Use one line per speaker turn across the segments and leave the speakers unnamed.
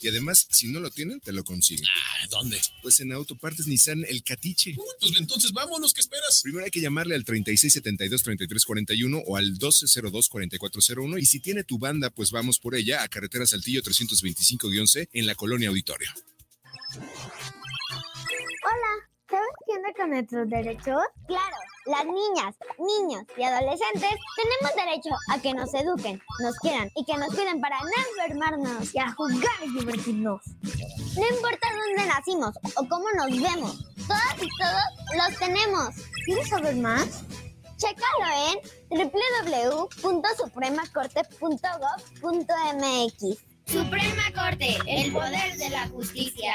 Y además, si no lo tienen, te lo consiguen.
Ah, ¿dónde?
Pues en Autopartes Nissan El Catiche.
pues entonces vámonos, ¿qué esperas?
Primero hay que llamarle al 3672-3341 o al 1202-4401 y si tiene tu banda, pues vamos por ella a Carretera Saltillo 325-C en la Colonia Auditorio.
Hola, ¿sabes qué onda con nuestros derechos? Claro, las niñas, niños y adolescentes tenemos derecho a que nos eduquen, nos quieran y que nos cuiden para no enfermarnos y a jugar y divertirnos. No importa dónde nacimos o cómo nos vemos, todas y todos los tenemos. ¿Quieres saber más? Chécalo en www.supremacorte.gov.mx.
Suprema Corte, el poder de la justicia.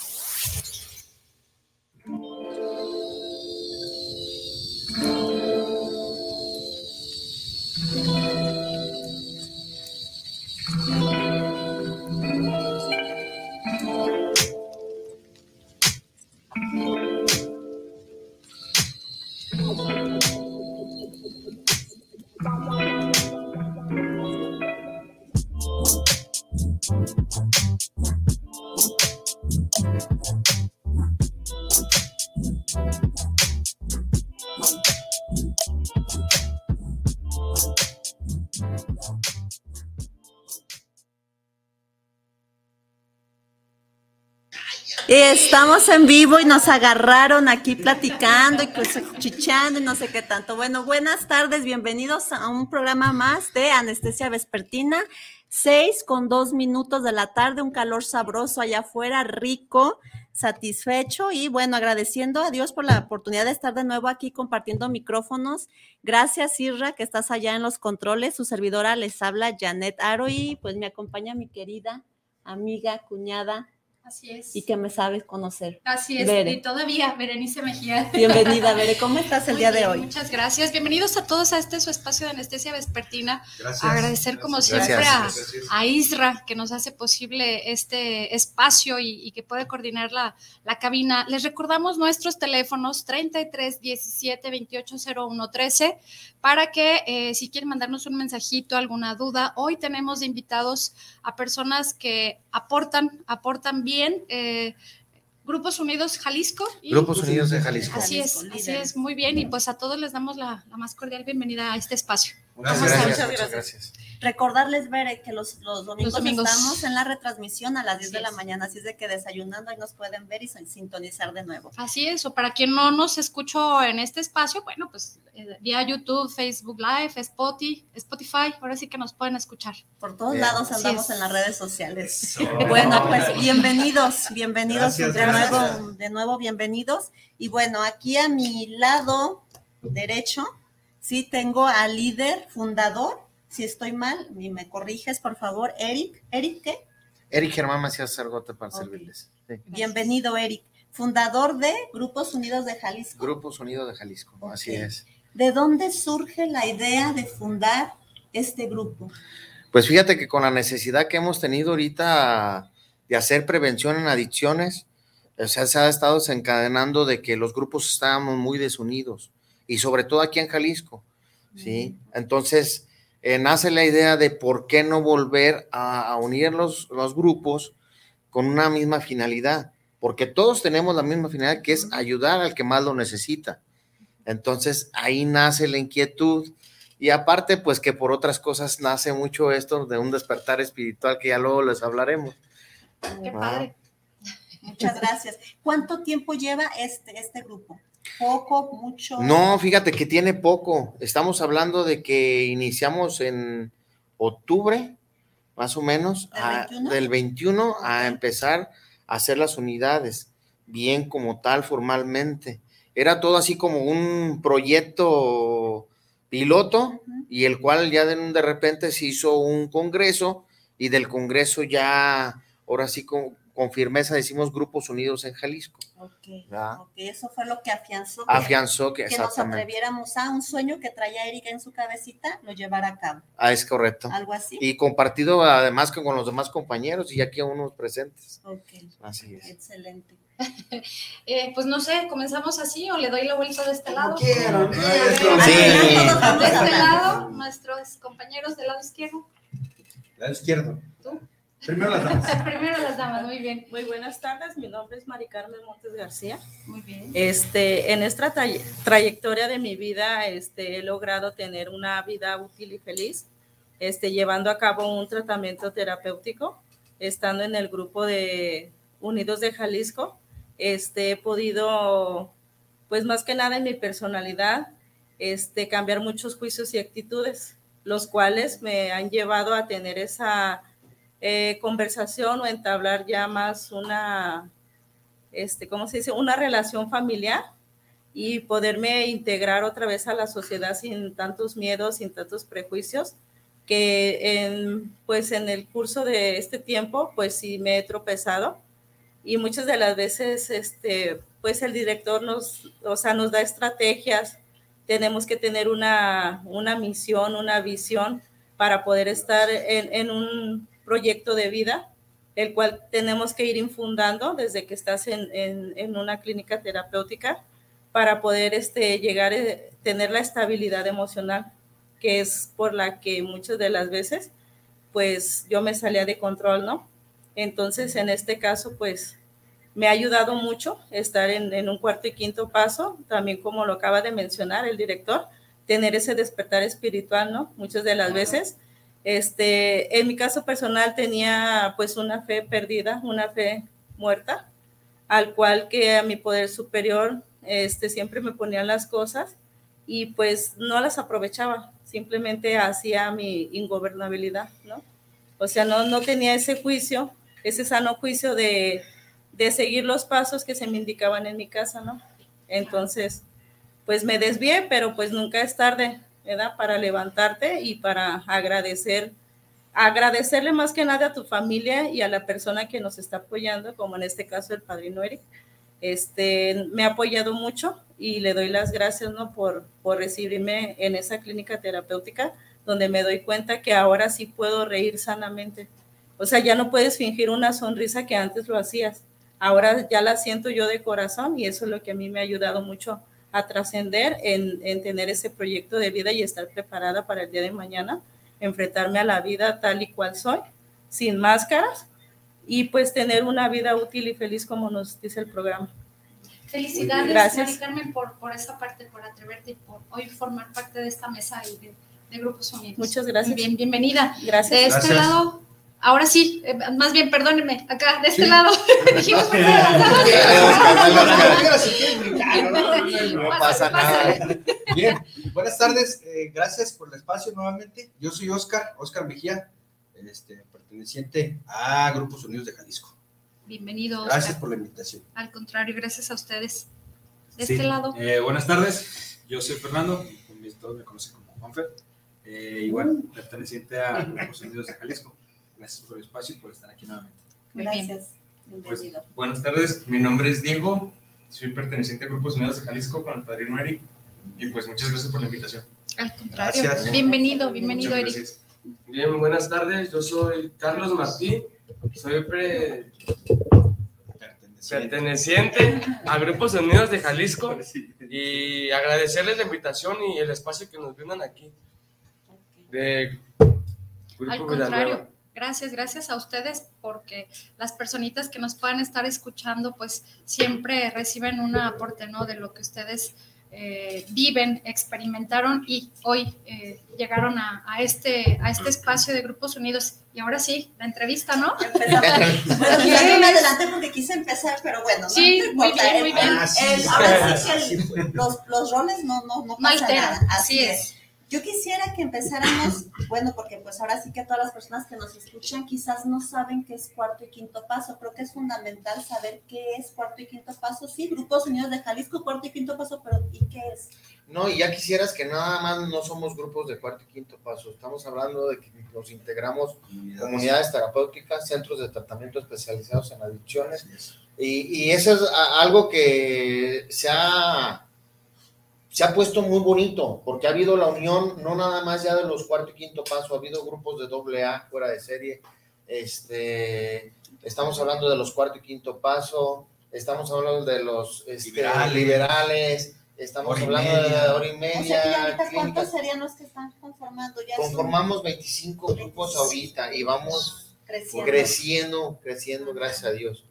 Estamos en vivo y nos agarraron aquí platicando y pues chichando y no sé qué tanto. Bueno, buenas tardes, bienvenidos a un programa más de Anestesia Vespertina. Seis con dos minutos de la tarde, un calor sabroso allá afuera, rico, satisfecho y bueno, agradeciendo a Dios por la oportunidad de estar de nuevo aquí compartiendo micrófonos. Gracias, Irra, que estás allá en los controles. Su servidora les habla Janet Aro y pues me acompaña mi querida amiga, cuñada,
Así es.
y que me sabes conocer.
Así es.
Bere.
Y todavía, Berenice Mejía.
Bienvenida, Bere. ¿Cómo estás el
Muy
día de hoy?
Muchas gracias. Bienvenidos a todos a este su espacio de anestesia vespertina.
Gracias.
Agradecer como
Gracias.
siempre a,
Gracias.
a Isra que nos hace posible este espacio y, y que puede coordinar la, la cabina. Les recordamos nuestros teléfonos 33 17 28 01 13 para que eh, si quieren mandarnos un mensajito, alguna duda. Hoy tenemos de invitados a personas que aportan, aportan bien. eh, Grupos Unidos Jalisco. y-
Grupos Unidos de Jalisco.
Así es,
Jalisco,
así es, muy bien. Y pues a todos les damos la, la más cordial bienvenida a este espacio.
Muchas
¿Cómo están?
gracias,
Muchas
muchas gracias.
Recordarles, Bere, que los, los, domingos
Los domingos.
estamos en la retransmisión a las 10
Así
de la mañana, así es de que desayunando ahí nos pueden ver y sin- sintonizar de nuevo.
Así es, o para quien no nos escuchó en este espacio, bueno, pues eh, vía YouTube, Facebook Live, Spotify, Spotify, ahora sí que nos pueden escuchar.
Por todos
Bien.
lados andamos en las redes sociales. Bueno, pues bienvenidos, bienvenidos
Gracias,
de
gracias.
nuevo, de nuevo bienvenidos. Y bueno, aquí a mi lado derecho, sí tengo al líder fundador. Si estoy mal, y me corriges, por favor, Eric. ¿Eric qué?
Eric Germán Macías Sargota para servirles. Sí.
Bienvenido, Eric. Fundador de Grupos Unidos de Jalisco.
Grupos Unidos de Jalisco, así
Ok.
es.
¿De dónde surge la idea de fundar este grupo?
Pues fíjate que con la necesidad que hemos tenido ahorita de hacer prevención en adicciones, o sea, se ha estado desencadenando de que los grupos estábamos muy desunidos y sobre todo aquí en Jalisco, ¿sí? Entonces, eh, nace la idea de por qué no volver a, a unir los, los grupos con una misma finalidad, porque todos tenemos la misma finalidad que es ayudar al que más lo necesita. Entonces, ahí nace la inquietud y aparte, pues que por otras cosas nace mucho esto de un despertar espiritual que ya luego les hablaremos.
Qué
Ah.
padre.
Muchas gracias. ¿Cuánto tiempo lleva este, este grupo? ¿Poco, mucho?
No, fíjate que tiene poco. Estamos hablando de que iniciamos en octubre, más o menos,
¿Del
a-
21?
del 21 a empezar a hacer las unidades, bien como tal, formalmente. Era todo así como un proyecto piloto y el cual ya de, de repente se hizo un congreso y del congreso ya, ahora sí como con firmeza decimos Grupos Unidos en Jalisco.
Ok,
¿verdad?
ok, eso fue lo que afianzó. que-
Afianzó que
que nos
exactamente.
atreviéramos a un sueño que traía Erika en su cabecita, lo llevara a cabo.
Ah, es correcto.
Algo así.
Y compartido además con, con los demás compañeros y aquí unos presentes.
Ok,
Así es.
excelente.
Eh, pues no sé, comenzamos así o le doy la vuelta de este lado.
Sí.
Todos vamos
De
a
este lado, nuestros compañeros del lado izquierdo.
Lado izquierdo.
¿Tú?
Primero las damas.
Primero las damas, muy bien.
Muy buenas tardes, mi nombre es Mari Carmen Montes García.
Muy bien.
Este, en esta tray- trayectoria de mi vida, este, he logrado tener una vida útil y feliz, este, llevando a cabo un tratamiento terapéutico, estando en el grupo de Unidos de Jalisco. Este, he podido, pues más que nada en mi personalidad, este, cambiar muchos juicios y actitudes, los cuales me han llevado a tener esa eh, conversación o entablar ya más una, este, ¿cómo se dice? Una relación familiar y poderme integrar otra vez a la sociedad sin tantos miedos, sin tantos prejuicios, que en, pues en el curso de este tiempo, pues sí me he tropezado y muchas de las veces, este, pues el director nos, o sea, nos da estrategias, tenemos que tener una, una misión, una visión para poder estar en, en un proyecto de vida, el cual tenemos que ir infundando desde que estás en, en, en una clínica terapéutica para poder este, llegar a tener la estabilidad emocional, que es por la que muchas de las veces, pues yo me salía de control, ¿no? Entonces, en este caso, pues me ha ayudado mucho estar en, en un cuarto y quinto paso, también como lo acaba de mencionar el director, tener ese despertar espiritual, ¿no? Muchas de las veces este, en mi caso personal tenía pues una fe perdida, una fe muerta, al cual que a mi poder superior este, siempre me ponían las cosas y pues no las aprovechaba, simplemente hacía mi ingobernabilidad, ¿no? O sea, no, no tenía ese juicio, ese sano juicio de, de seguir los pasos que se me indicaban en mi casa, ¿no? Entonces, pues me desvié, pero pues nunca es tarde, ¿verdad? Para levantarte y para agradecer, agradecerle más que nada a tu familia y a la persona que nos está apoyando, como en este caso el padrino Eric. Este, me ha apoyado mucho y le doy las gracias, ¿no? Por, por recibirme en esa clínica terapéutica, donde me doy cuenta que ahora sí puedo reír sanamente. O sea, ya no puedes fingir una sonrisa que antes lo hacías. Ahora ya la siento yo de corazón y eso es lo que a mí me ha ayudado mucho a trascender en, en, tener ese proyecto de vida y estar preparada para el día de mañana, enfrentarme a la vida tal y cual soy, sin máscaras, y pues tener una vida útil y feliz como nos dice el programa.
Felicidades,
Gracias.
Mari Carmen, por, por esa parte, por atreverte y por hoy formar parte de esta mesa y de, de Grupos Unidos.
Muchas gracias.
Bien, bienvenida.
Gracias.
De este
Gracias.
lado, ahora sí, eh, más bien, perdónenme, acá, de este lado, dijimos primero las damas.
No pasa nada.
Bien, buenas tardes. eh, gracias por el espacio nuevamente. Yo soy Oscar, Oscar Mejía, este, perteneciente a Grupos Unidos de Jalisco.
Bienvenido,
Gracias
Oscar.
por la invitación.
Al contrario, gracias a ustedes. De
Sí.
este lado,
Eh, buenas tardes, yo soy Fernando, todos me conocen como Juanfer, eh, igual perteneciente a los Unidos de Jalisco. Gracias por el espacio y por estar aquí nuevamente.
Gracias.
Pues,
Bienvenido.
buenas tardes, mi nombre es Diego, soy perteneciente a Grupos Unidos de Jalisco con el padrino Eric y pues muchas gracias por la invitación.
Al contrario,
Gracias.
bienvenido, bienvenido, Eric.
Bien, buenas tardes. Yo soy Carlos Martín. Soy pre- perteneciente a Grupos Unidos de Jalisco y agradecerles la invitación y el espacio que nos brindan aquí. De Grupo
Al
Villanueva.
contrario, gracias, gracias a ustedes porque las personitas que nos puedan estar escuchando, pues siempre reciben un aporte, ¿no? De lo que ustedes eh, viven, experimentaron y hoy eh, llegaron a, a este, a este espacio de Grupos Unidos. Y ahora sí, la entrevista, ¿no?
Bueno, quizás no me adelanté porque quise empezar, pero bueno, no,
Sí,
no
muy
importa.
bien, muy bien.
el-
Ah, sí,
el- ahora el- los, los roles no, no, no
No
pasa
alteran,
nada.
así es.
Yo quisiera que empezáramos, bueno, porque pues ahora sí que todas las personas que nos escuchan quizás no saben qué es cuarto y quinto paso. Creo que es fundamental saber qué es cuarto y quinto paso. Sí, Grupos Unidos de Jalisco, cuarto y quinto paso, pero ¿y qué es?
No, y ya quisieras que nada más no somos grupos de cuarto y quinto paso, estamos hablando de que nos integramos comunidades, terapéuticas, centros de tratamiento especializados en adicciones, y, y eso es algo que se ha, se ha puesto muy bonito, porque ha habido la unión, no nada más ya de los cuarto y quinto paso, ha habido grupos de doble A fuera de serie, este, estamos hablando de los cuarto y quinto paso, estamos hablando de los este, liberales, liberales Estamos hablando de hora y media.
¿Cuántos serían los que están conformando? Ya
Conformamos 25 grupos ahorita y vamos creciendo, creciendo, gracias a Dios.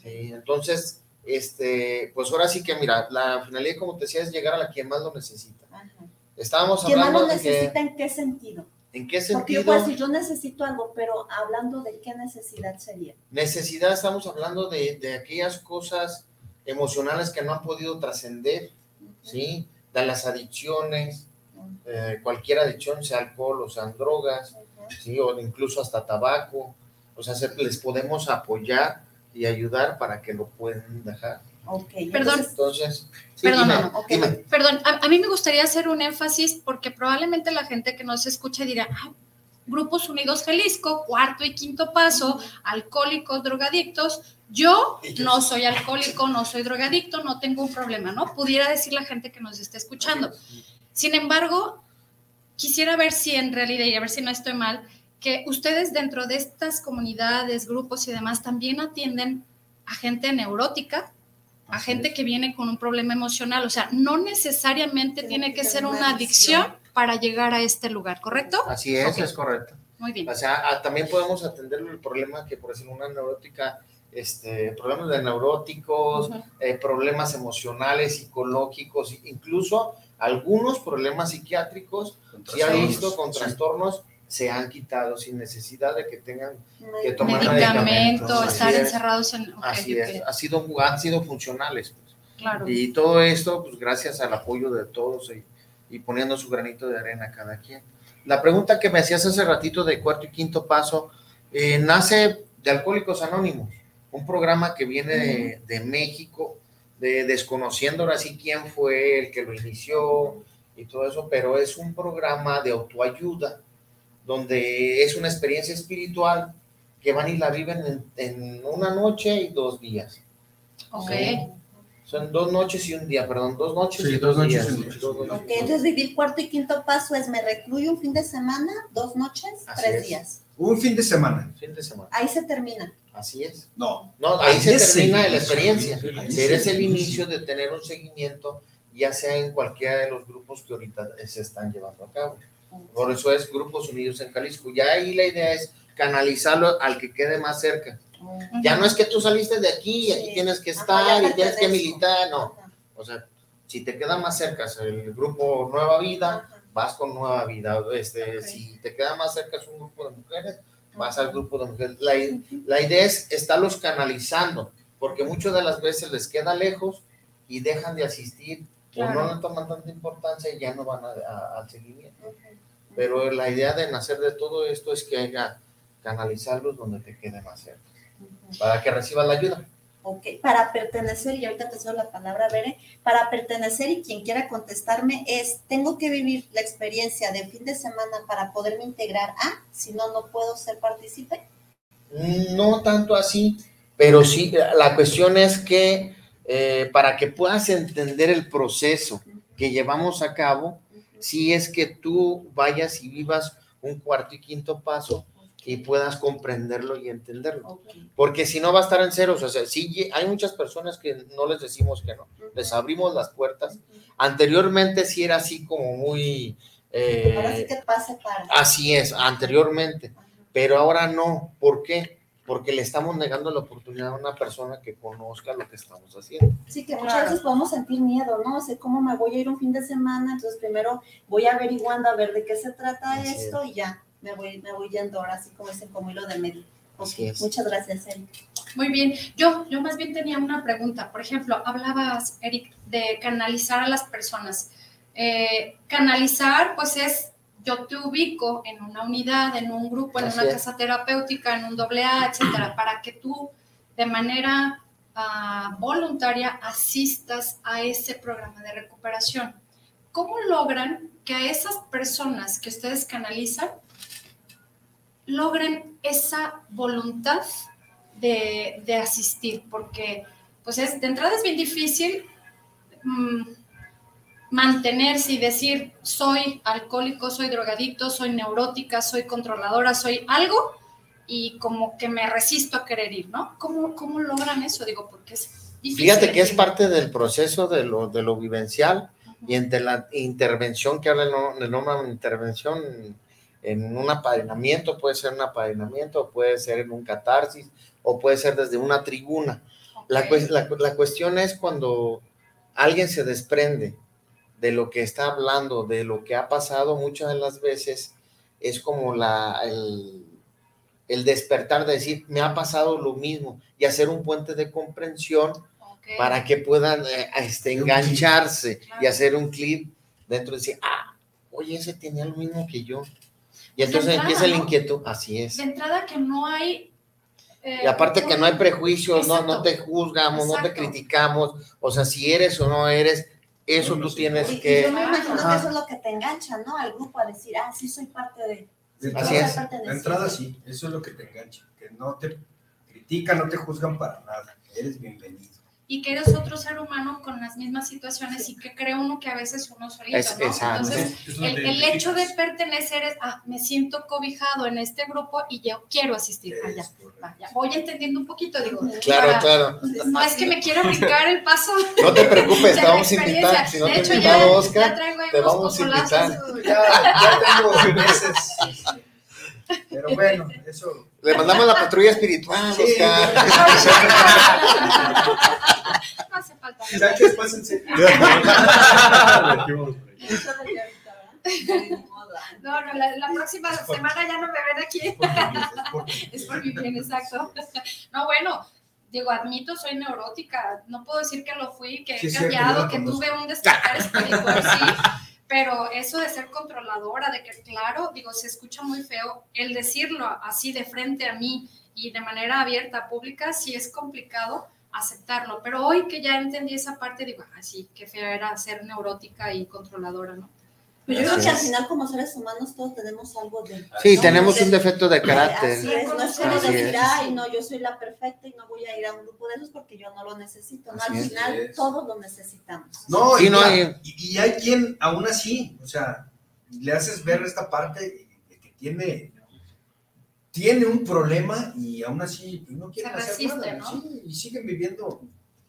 Sí, entonces, este, pues ahora sí que mira, la finalidad, como te decía, es llegar a la quien más lo necesita. Estábamos
¿Quién
hablando
más lo necesita en qué sentido?
¿En qué sentido?
Porque yo puedo decir, yo necesito algo, pero hablando de qué necesidad sería.
Necesidad, estamos hablando de, de aquellas cosas emocionales que no han podido trascender ¿sí? De las adicciones, eh, cualquier adicción, sea alcohol o sean drogas, ¿sí? O incluso hasta tabaco. O sea, les podemos apoyar y ayudar para que lo puedan dejar.
Okay,
perdón.
Entonces,
perdón, perdón. A, mí me gustaría hacer un énfasis porque probablemente la gente que nos escucha dirá, Grupos Unidos Jalisco, cuarto y quinto paso, alcohólicos, drogadictos. Yo no soy alcohólico, no soy drogadicto, no tengo un problema, ¿no? Pudiera decir la gente que nos está escuchando. Sin embargo, quisiera ver si en realidad, y a ver si no estoy mal, que ustedes dentro de estas comunidades, grupos y demás también atienden a gente neurótica, a gente que viene con un problema emocional. O sea, no necesariamente tiene que ser una adicción para llegar a este lugar, ¿correcto?
Así es, es correcto.
Muy bien.
O sea, también podemos atender el problema que, por ejemplo, una neurótica, este, problemas de neuróticos, eh, problemas emocionales, psicológicos, incluso algunos problemas psiquiátricos, si ha visto con trastornos, se han quitado sin necesidad de que tengan que tomar
medicamento, estar encerrados en...
así es, ha sido, han sido funcionales. Pues.
Claro.
Y todo esto, pues gracias al apoyo de todos. Y, y poniendo su granito de arena cada quien. La pregunta que me hacías hace ratito de cuarto y quinto paso eh, nace de Alcohólicos Anónimos, un programa que viene de, México, de desconociendo ahora sí quién fue el que lo inició y todo eso, pero es un programa de autoayuda, donde es una experiencia espiritual que van y la viven en, una noche y dos días.
Ok.
Son dos noches y un día, perdón, dos noches y dos, días.
Ok, entonces vivir cuarto y quinto paso es me recluyo un fin de semana, dos noches, tres días.
Un fin de semana.
Fin de semana.
Ahí se termina.
Así es.
No.
No, ahí, se termina la experiencia. Eres el inicio de tener un seguimiento, ya sea en cualquiera de los grupos que ahorita se están llevando a cabo. Por eso es Grupos Unidos en Jalisco. Ya ahí la idea es canalizarlo al que quede más cerca. Ya no es que tú saliste de aquí y aquí tienes que estar y tienes que militar, no. O sea, si te queda más cerca el grupo Nueva Vida, vas con Nueva Vida. Este, Si te queda más cerca es un grupo de mujeres, vas al grupo de mujeres. La, la idea es estarlos canalizando, porque muchas de las veces les queda lejos y dejan de asistir o no le toman tanta importancia y ya no van al seguimiento. Pero la idea de nacer de todo esto es que haya canalizarlos donde te quede más cerca para que reciban la ayuda.
Ok, para pertenecer, y ahorita te la palabra, Bere, para pertenecer y quien quiera contestarme es, tengo que vivir la experiencia de fin de semana para poderme integrar a, si no, no puedo ser partícipe.
No tanto así, pero sí, la cuestión es que eh, para que puedas entender el proceso que llevamos a cabo, si es que tú vayas y vivas un cuarto y quinto paso, y puedas comprenderlo y entenderlo. Porque si no va a estar en ceros, o sea, sí hay muchas personas que no les decimos que no, les abrimos las puertas. Anteriormente sí era así como muy...
Eh, ahora sí que pase para.
Así es, anteriormente, pero ahora no. ¿Por qué? Porque le estamos negando la oportunidad a una persona que conozca lo que estamos haciendo.
Sí, que muchas veces podemos sentir miedo, ¿no? O sea, ¿cómo me voy a ir un fin de semana? Entonces primero voy averiguando a ver de qué se trata esto y ya me voy, me voy yendo ahora, así como ese como hilo de medio. Muchas gracias, Eric.
Muy bien. Yo, yo más bien tenía una pregunta. Por ejemplo, hablabas, Eric, de canalizar a las personas. Eh, canalizar, pues es, yo te ubico en una unidad, en un grupo, en una casa terapéutica, en un doble A, etcétera, para que tú de manera ah, voluntaria asistas a ese programa de recuperación ¿cómo logran que a esas personas que ustedes canalizan logren esa voluntad de, de asistir? Porque, pues, es, de entrada es bien difícil mm, mantenerse y decir, soy alcohólico, soy drogadicto, soy neurótica, soy controladora, soy algo, y como que me resisto a querer ir, ¿no? ¿Cómo, cómo logran eso? Digo, porque es difícil.
Fíjate que es parte del proceso de lo, de lo vivencial y entre la intervención que no, le nombran intervención en un apadrinamiento, puede ser un apadrinamiento, puede ser en un catarsis, o puede ser desde una tribuna. La, la cuestión es cuando alguien se desprende de lo que está hablando, de lo que ha pasado muchas de las veces, es como la, el, el despertar de decir, me ha pasado lo mismo, y hacer un puente de comprensión para que puedan eh, este, engancharse y hacer un clip dentro de decir, ah, oye, ese tenía lo mismo que yo. Y entonces
entrada,
empieza la
¿no?
inquietud, así es.
De entrada que no hay... eh,
Y aparte que no hay prejuicios, no,
Exacto.
no te juzgamos, no te criticamos, o sea, si eres o no eres, eso tú tienes
Y, y
que...
yo me imagino que eso es lo que te engancha, ¿no? Al grupo a decir, ah, sí soy parte de.
De
Así es.
Parte de
De entrada sí, eso es lo que te engancha, que no te critican, no te juzgan para nada, eres bienvenido.
Y que eres otro ser humano con las mismas situaciones y que cree uno que a veces uno solito,
Es-
¿no?
exacto.
Entonces, el, el hecho de pertenecer es, ah, me siento cobijado en este grupo y yo quiero asistir allá. vaya. Voy entendiendo un poquito, digo.
Claro,
para-
claro.
No es que me quiera brincar el paso.
No te preocupes,
de
te
la
vamos a
experiencia.
invitar. Si no
De
te
hecho,
invitado
ya-
Oscar,
ya traigo ahí
te
unos
vamos a invitar.
Ya, ya tengo meses. Pero bueno, eso.
Le mandamos la patrulla espiritual,
Sí.
Oscar.
Sánchez, pásense.
No, no, la, la próxima semana ya no me ven aquí. es por mi bien, exacto. No, bueno, digo, admito, soy neurótica. No puedo decir que lo fui, que
Sí,
he cambiado, que tuve un despertar espiritual, sí. Pero eso de ser controladora, de que, claro, digo, se escucha muy feo. El decirlo así de frente a mí y de manera abierta, pública, sí es complicado aceptarlo. Pero hoy que ya entendí esa parte, digo, ah, sí, qué feo era ser neurótica y controladora, ¿no?
Pues yo creo
Así
que al final, como seres humanos, todos tenemos algo de.
Sí,
¿no?
tenemos un defecto de carácter.
Así es, no es como
Así
decir,
es.
ay, no, yo soy la perfecta y no voy a ir a un grupo de esos porque yo no lo necesito. ¿no? Al
Así es.
final, todos lo necesitamos.
No,
Sí,
y,
no,
mira, y, y hay quien aún así, o sea, le haces ver esta parte que tiene, tiene un problema y aún así pues, no quieren
Se
hacer
resiste,
nada,
¿no?
sí, y siguen viviendo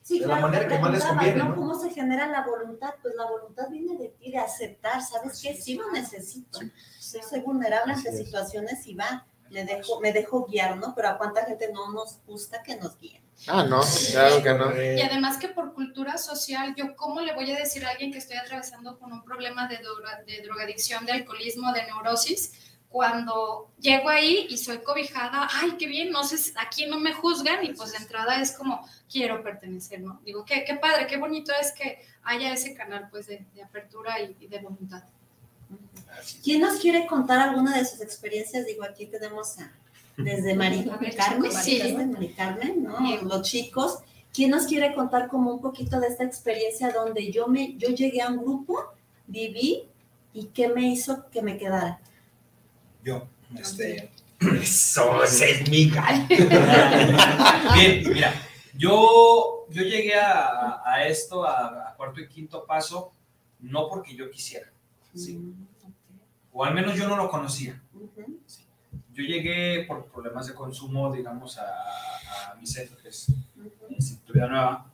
Sí,
de la
claro,
manera que más les conviene, ¿no?
¿Cómo se genera la voluntad? Pues la voluntad viene de ti, de aceptar, ¿sabes qué? Sí lo necesito. Soy vulnerable ante situaciones y va, me dejo, me dejo guiar, ¿no? Pero a cuánta gente no nos gusta que nos guíen.
Ah, no, claro que no.
Y además que por cultura social, yo cómo le voy a decir a alguien que estoy atravesando con un problema de, droga- de drogadicción, de alcoholismo, de neurosis, cuando llego ahí y soy cobijada, ay, qué bien, no sé, aquí no me juzgan y pues de entrada es como, quiero pertenecer, ¿no? Digo, qué, qué padre, qué bonito es que haya ese canal pues de, de apertura y, y de voluntad.
¿Quién nos quiere contar alguna de sus experiencias? Digo, aquí tenemos a, desde Mari
A ver,
Carmen,
sí.
Carmen, ¿no?
Sí.
Los chicos. ¿Quién nos quiere contar como un poquito de esta experiencia donde yo me, yo llegué a un grupo, viví y qué me hizo que me quedara?
Yo, este. Eso, es mi gallo. Bien, mira, yo, yo llegué a, a esto, a, a cuarto y quinto paso, no porque yo quisiera, sí. o al menos yo no lo conocía. Yo llegué por problemas de consumo, digamos, a, a mi centro, que es Cinturía Nueva,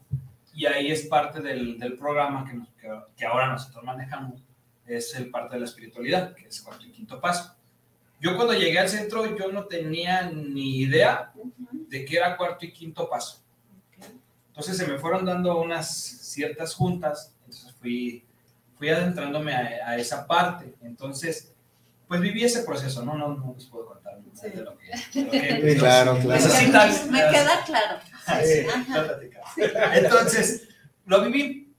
y ahí es parte del, del programa que, nos- que, que ahora nosotros manejamos, es el parte de la espiritualidad, que es cuarto y quinto paso. Yo cuando llegué al centro, yo no tenía ni idea de qué era cuarto y quinto paso. Entonces se me fueron dando unas ciertas juntas, entonces fui, fui adentrándome a, a esa parte. Entonces, pues viví ese proceso, no, no, no les puedo contar de lo que, de lo que-
Sí, claro, claro.
necesitan.
Me queda claro.
Sí. Entonces, lo viví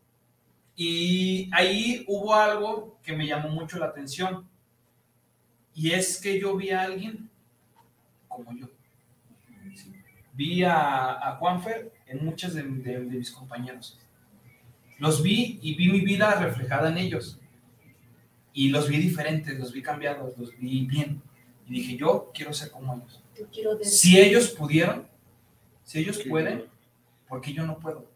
y ahí hubo algo que me llamó mucho la atención y es que yo vi a alguien como yo. Sí. Vi a, a Juanfer en muchos de, de- de mis compañeros. Los vi y vi mi vida reflejada en ellos. Y los vi diferentes, los vi cambiados, los vi bien. Y dije, yo quiero ser como ellos.
Quiero
Si ellos pudieron, si ellos pueden, ¿por qué yo no puedo?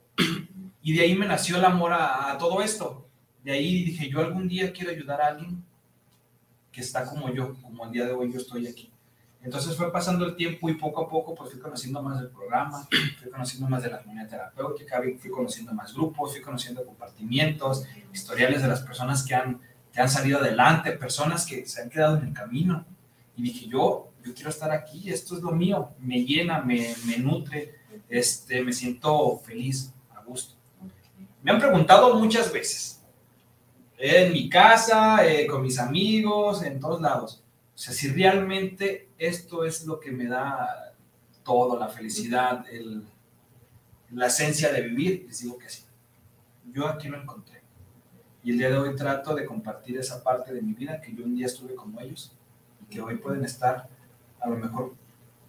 Y de ahí me nació el amor a, a todo esto. De ahí dije, yo algún día quiero ayudar a alguien que está como yo, como el día de hoy yo estoy aquí. Entonces fue pasando el tiempo y poco a poco pues fui conociendo más del programa, fui conociendo más de la comunidad terapéutica, fui conociendo más grupos, fui conociendo compartimientos, historiales de las personas que han, que han salido adelante, personas que se han quedado en el camino. Y dije, yo, yo quiero estar aquí, esto es lo mío, me llena, me, me nutre, este, me siento feliz, a gusto. Me han preguntado muchas veces, en mi casa, eh, con mis amigos, en todos lados. O sea, si realmente esto es lo que me da todo, la felicidad, el- la esencia de vivir, les digo que sí. Yo aquí lo encontré. Y el día de hoy trato de compartir esa parte de mi vida que yo un día estuve como ellos y que hoy pueden estar a lo mejor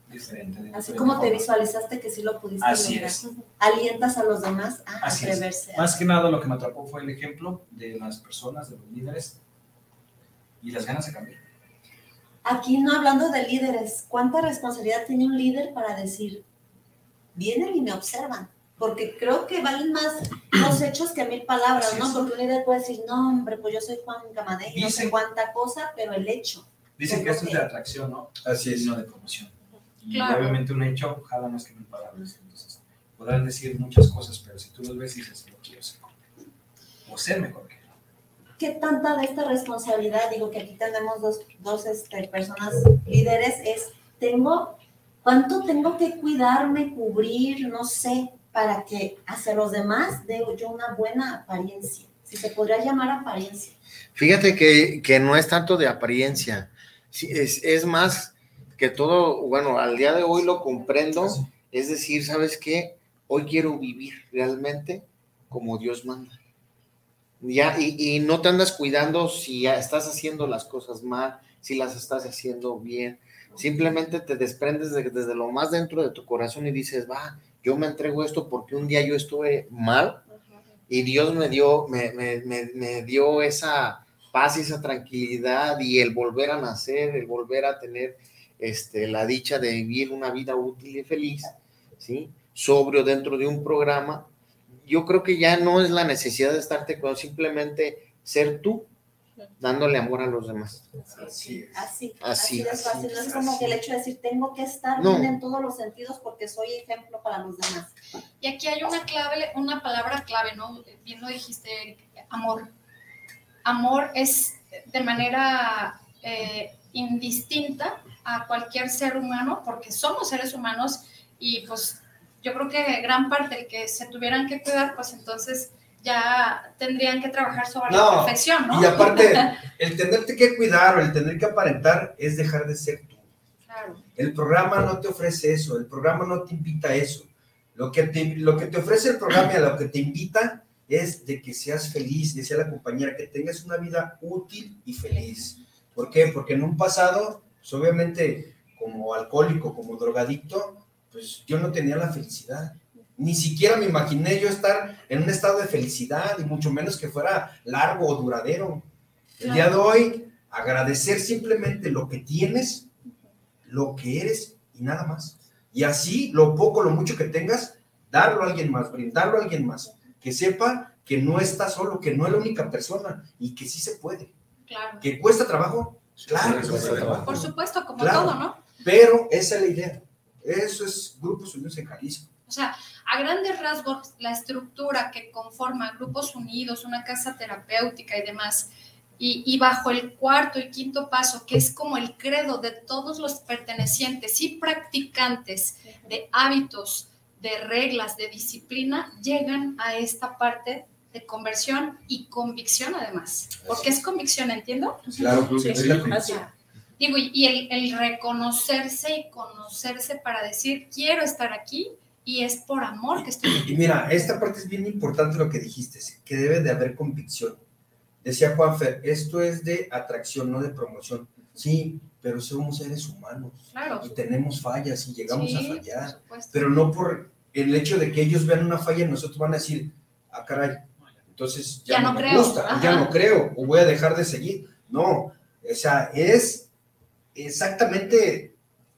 diferente. de
Así como te visualizaste que sí lo pudiste
Así
lograr.
es.
Alientas a los demás a
Así es.
atreverse. a-
Más que nada lo que me atrapó fue el ejemplo de las personas, de los líderes y las ganas de cambiar.
Aquí no hablando de líderes, ¿cuánta responsabilidad tiene un líder para decir, vienen y me observan? Porque creo que valen más los hechos que mil palabras,
Así
¿no?
es.
Porque un líder puede decir, no, hombre, pues yo soy Juan Camadei, no sé cuánta cosa, pero el hecho.
Dicen que esto es de atracción, ¿no?
Así es.
No de promoción. Y
Claro.
obviamente un hecho jala más que mil palabras. Entonces, podrán decir muchas cosas, pero si tú los ves y dices, lo quiero ser como él", O ser mejor que él.
¿Qué tanta de esta responsabilidad, digo que aquí tenemos dos, dos este, personas líderes, es, tengo, ¿cuánto tengo que cuidarme, cubrir, no sé, para que hacia los demás dé yo una buena apariencia? Si se podría llamar apariencia.
Fíjate que, que no es tanto de apariencia, es, es más que todo, bueno, al día de hoy lo comprendo, es decir, ¿sabes qué? Hoy quiero vivir realmente como Dios manda. Ya, y, y no te andas cuidando si ya estás haciendo las cosas mal, si las estás haciendo bien. Simplemente te desprendes de- desde lo más dentro de tu corazón y dices, va, yo me entrego esto porque un día yo estuve mal y Dios me dio, me, me- me- me dio esa paz y esa tranquilidad y el volver a nacer, el volver a tener este, la dicha de vivir una vida útil y feliz, ¿sí? Sobrio dentro de un programa. Yo creo que ya no es la necesidad de estarte con simplemente ser tú, dándole amor a los demás.
Así es.
Así,
Así,
así de fácil. No es
así,
como
así.
que el hecho de decir, tengo que estar
No.
bien en todos los sentidos porque soy ejemplo para los demás.
Y aquí hay una clave, una palabra clave, ¿no? Bien lo dijiste, Eric, amor. Amor es de manera eh, indistinta a cualquier ser humano, porque somos seres humanos y pues yo creo que gran parte de que se tuvieran que cuidar, pues entonces ya tendrían que trabajar sobre la perfección, ¿no?
y aparte, el tenerte que cuidar o el tener que aparentar es dejar de ser tú.
Claro.
El programa no te ofrece eso, el programa no te invita a eso. Lo que te, lo que te ofrece el programa y a lo que te invita es de que seas feliz, decía la compañera, que tengas una vida útil y feliz. ¿Por qué? Porque en un pasado, pues obviamente, como alcohólico, como drogadicto, pues yo no tenía la felicidad. Ni siquiera me imaginé yo estar en un estado de felicidad y mucho menos que fuera largo o duradero. El día de hoy, agradecer simplemente lo que tienes, lo que eres y nada más. Y así, lo poco, lo mucho que tengas, darlo a alguien más, brindarlo a alguien más. Que sepa que no está solo, que no es la única persona y que sí se puede.
Claro.
Que cuesta trabajo, claro
Sí.
Por supuesto, como
Claro.
todo, ¿no?
Pero esa es la idea. Eso es Grupos Unidos en Jalisco.
O sea, a grandes rasgos, la estructura que conforma Grupos Unidos, una casa terapéutica y demás, y, y bajo el cuarto y quinto paso, que es como el credo de todos los pertenecientes y practicantes de hábitos, de reglas, de disciplina, llegan a esta parte de conversión y convicción además. Porque es convicción, ¿entiendo?
Claro,
Sí.
Digo, y, el, el reconocerse y conocerse para decir, quiero estar aquí y es por amor que estoy aquí.
Y mira, esta parte es bien importante lo que dijiste, que debe de haber convicción. Decía Juanfer, esto es de atracción, no de promoción. Sí, pero somos seres humanos
Claro.
y tenemos fallas y llegamos
Sí,
a fallar. Pero no por el hecho de que ellos vean una falla nosotros van a decir, ah, caray, entonces ya,
Ya
no, me
creo,
gusta,
ajá.
ya no creo, o voy a dejar de seguir. No, o sea, es exactamente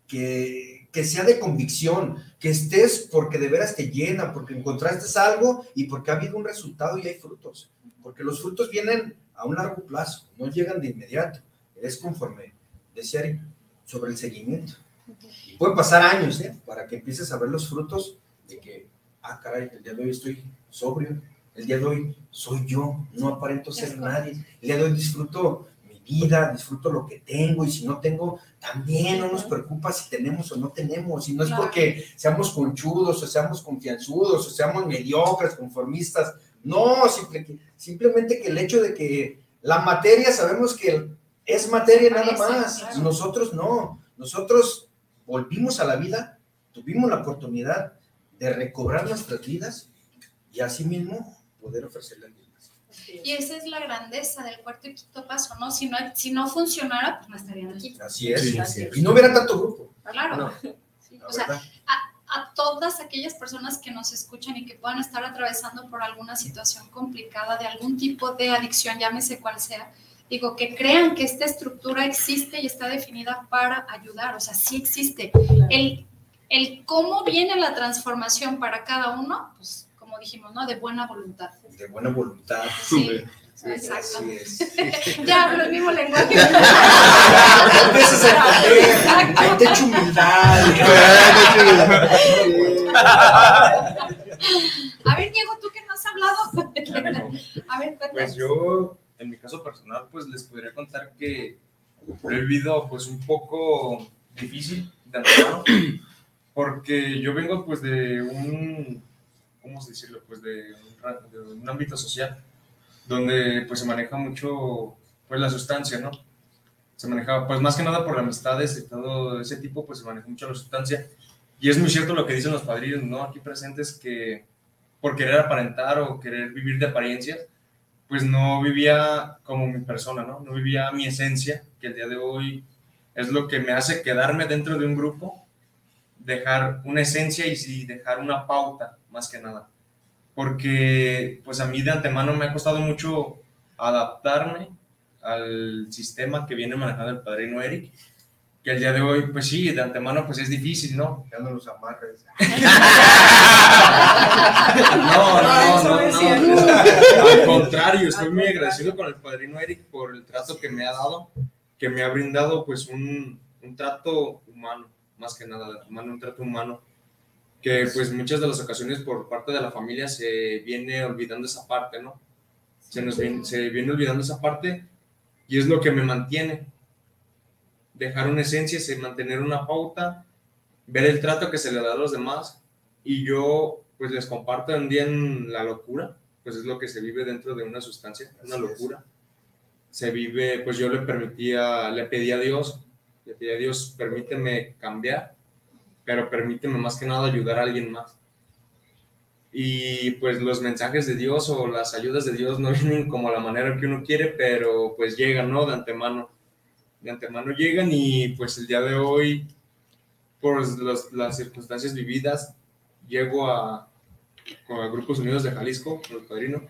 que, que sea de convicción, que estés porque de veras te llena, porque encontraste algo y porque ha habido un resultado y hay frutos. Porque los frutos vienen a un largo plazo, no llegan de inmediato. Es conforme decía sobre el seguimiento. Y puede pasar años, ¿eh? Para que empieces a ver los frutos de que, ah, caray, el día de hoy estoy sobrio, el día de hoy soy yo, no aparento ser nadie, el día de hoy disfruto mi vida, disfruto lo que tengo y si no tengo, también no nos preocupa si tenemos o no tenemos, y no es porque seamos conchudos o seamos confianzudos o seamos mediocres, conformistas, no, simple simplemente que el hecho de que la materia sabemos que es materia nada más, nosotros no, nosotros volvimos a la vida, tuvimos la oportunidad de recobrar nuestras vidas y asimismo poder ofrecerle a alguien más.
Y esa es la grandeza del cuarto y quinto paso, ¿no? Si no, si no funcionara, pues no estarían aquí.
Así es,
Sí,
así es. y no hubiera tanto grupo.
Claro.
No,
Sí,
la
o sea, a, a todas aquellas personas que nos escuchan y que puedan estar atravesando por alguna situación complicada de algún tipo de adicción, llámese cual sea, digo, que crean que esta estructura existe y está definida para ayudar, o sea, sí existe. El, el cómo viene la transformación para cada uno, pues dijimos, ¿no? De buena voluntad.
de buena voluntad.
Sí,
Sí,
exacto.
así es.
ya hablo el mismo lenguaje.
Empiezas a entender, ahí te echo humildad.
A ver, Diego, tú que no has hablado. A ver,
Pues yo, en mi caso personal, pues les podría contar que lo he vivido pues un poco difícil de antemano, porque yo vengo pues de un, ¿cómo se decirlo? Pues de un, de un ámbito social, donde pues se maneja mucho pues la sustancia, ¿no? Se maneja pues más que nada por amistades y todo ese tipo, pues se maneja mucho la sustancia. Y es muy cierto lo que dicen los padrinos, ¿no? Aquí presentes que por querer aparentar o querer vivir de apariencias, pues no vivía como mi persona, ¿no? No vivía mi esencia, que el día de hoy es lo que me hace quedarme dentro de un grupo, dejar una esencia y dejar una pauta, más que nada. Porque, pues a mí de antemano me ha costado mucho adaptarme al sistema que viene manejando el padrino Eric, que el día de hoy, pues sí, de antemano, pues es difícil, ¿no?
Ya no los amarres.
No, no, no, no. Al contrario, estoy muy agradecido con el padrino Eric por el trato que me ha dado, que me ha brindado pues un, un trato humano, más que nada, humano, un trato humano, que pues muchas de las ocasiones por parte de la familia se viene olvidando esa parte, ¿no? Se nos viene, se viene olvidando esa parte y es lo que me mantiene. Dejar una esencia, se mantener una pauta, ver el trato que se le da a los demás y yo pues les comparto un día en la locura, pues es lo que se vive dentro de una sustancia, una locura. Se vive, pues yo le permitía, le pedí a Dios, le pedí a Dios, permíteme cambiar, pero permíteme más que nada ayudar a alguien más. Y pues los mensajes de Dios o las ayudas de Dios no vienen como la manera que uno quiere, pero pues llegan, ¿no? De antemano. De antemano llegan y pues el día de hoy, por los- las circunstancias vividas, llego a, a Grupos Unidos de Jalisco, el padrino,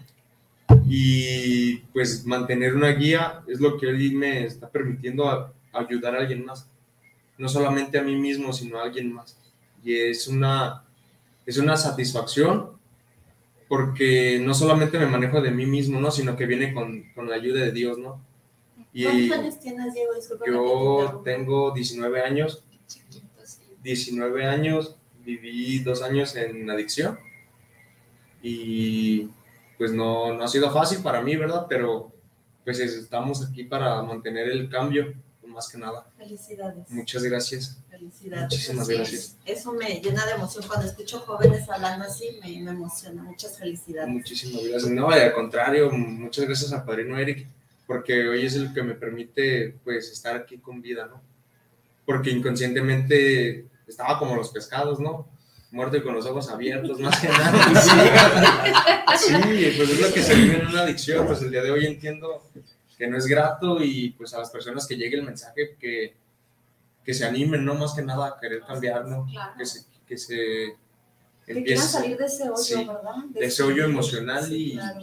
y pues mantener una guía es lo que él me está permitiendo a- ayudar a alguien más, no solamente a mí mismo, sino a alguien más. Y es una, es una satisfacción porque no solamente me manejo de mí mismo, ¿no? sino que viene con, con la ayuda de Dios, ¿no? Y
¿Cuántos años tienes, Diego? Disculpa.
yo tengo 19 años, 19 años, viví dos años en adicción y pues no, no ha sido fácil para mí, ¿verdad? Pero pues estamos aquí para mantener el cambio, más que nada.
Felicidades.
Muchas gracias.
Felicidades.
Muchísimas
Sí,
gracias.
Eso me llena de emoción cuando escucho jóvenes hablando así, me, me emociona. Muchas felicidades.
Muchísimas gracias. No, y al contrario, muchas gracias al padrino Eric, porque hoy es el que me permite pues estar aquí con vida, ¿no? Porque inconscientemente estaba como los pescados, ¿no? Muerto y con los ojos abiertos, más que nada. Sí, pues es lo que se vive en una adicción, pues el día de hoy entiendo que no es grato y pues a las personas que llegue el mensaje que, que se animen, ¿no? Más que nada a querer cambiar, ¿no?
Claro.
Que se, que se
Que quieran salir de ese hoyo,
sí,
¿verdad?
de ese hoyo emocional y
Claro.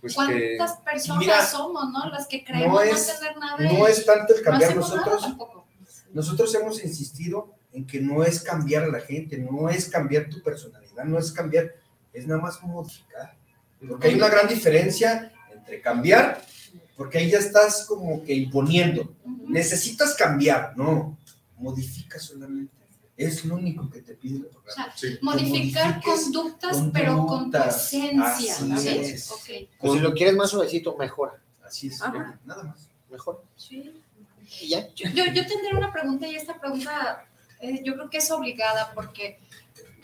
pues que...
¿Cuántas personas
Mira,
somos, no? Las que creemos
no
no,
es-
tener nada.
No es tanto el
no
cambiar
nada
nosotros. Nosotros hemos insistido en que no es cambiar a la gente, no es cambiar tu personalidad, no es cambiar, es nada más modificar. Porque hay una gran diferencia entre cambiar, porque ahí ya estás como que imponiendo. Necesitas cambiar, no, modifica solamente. Es lo único que te pide el programa.
O sea,
Que
modificar conductas, pero con tu
conductas.
esencia,
Así
¿sí?
es.
Ok.
O si lo quieres más suavecito, mejora.
Así es,
Ajá.
nada más.
Mejor.
Sí.
Y ya.
Yo, yo tendría una pregunta y esta pregunta eh, yo creo que es obligada porque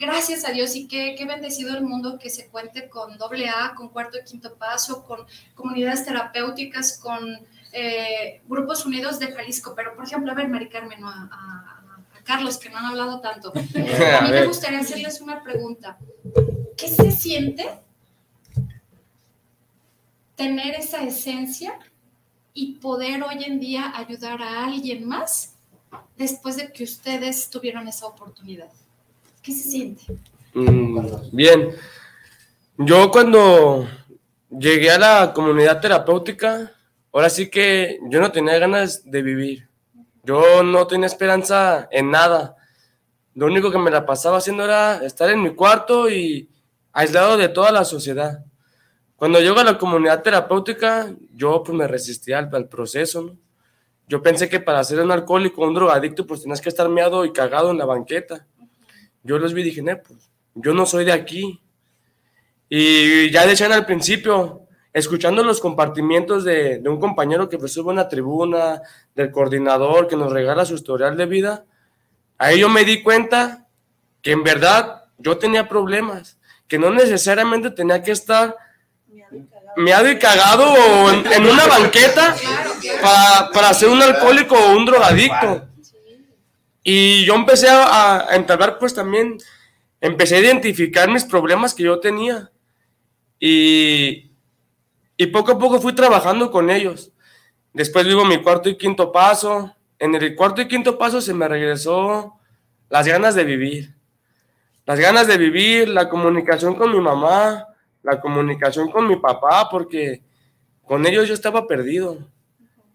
gracias a Dios y qué, qué bendecido el mundo que se cuente con doble A, con cuarto y quinto paso, con comunidades terapéuticas, con eh, grupos unidos de Jalisco. Pero, por ejemplo, a ver, Mari Carmen, a, a- a Carlos, que no han hablado tanto. A mí me gustaría hacerles una pregunta. ¿Qué se siente tener esa esencia y poder hoy en día ayudar a alguien más después de que ustedes tuvieron esa oportunidad? ¿Qué se siente?
Mm, bien. Yo cuando llegué a la comunidad terapéutica, ahora sí que yo no tenía ganas de vivir. Yo no tenía esperanza en nada. Lo único que me la pasaba haciendo era estar en mi cuarto y aislado de toda la sociedad. Cuando llego a la comunidad terapéutica, yo pues me resistía al, proceso. Yo pensé que para ser un alcohólico, un drogadicto, pues tenías que estar meado y cagado en la banqueta. Yo los vi y dije, "No, pues yo no soy de aquí. Y ya decían al principio, escuchando los compartimientos de, de un compañero que pues sube a una tribuna, del coordinador que nos regala su historial de vida, ahí yo me di cuenta que en verdad yo tenía problemas, que no necesariamente tenía que estar meado y cagado en, en una banqueta para, para ser un alcohólico o un drogadicto. Y yo empecé a, entablar, pues también, empecé a identificar mis problemas que yo tenía. Y, y poco a poco fui trabajando con ellos. Después vivo mi cuarto y quinto paso. En el cuarto y quinto paso se me regresó las ganas de vivir. Las ganas de vivir, la comunicación con mi mamá, la comunicación con mi papá, porque con ellos yo estaba perdido.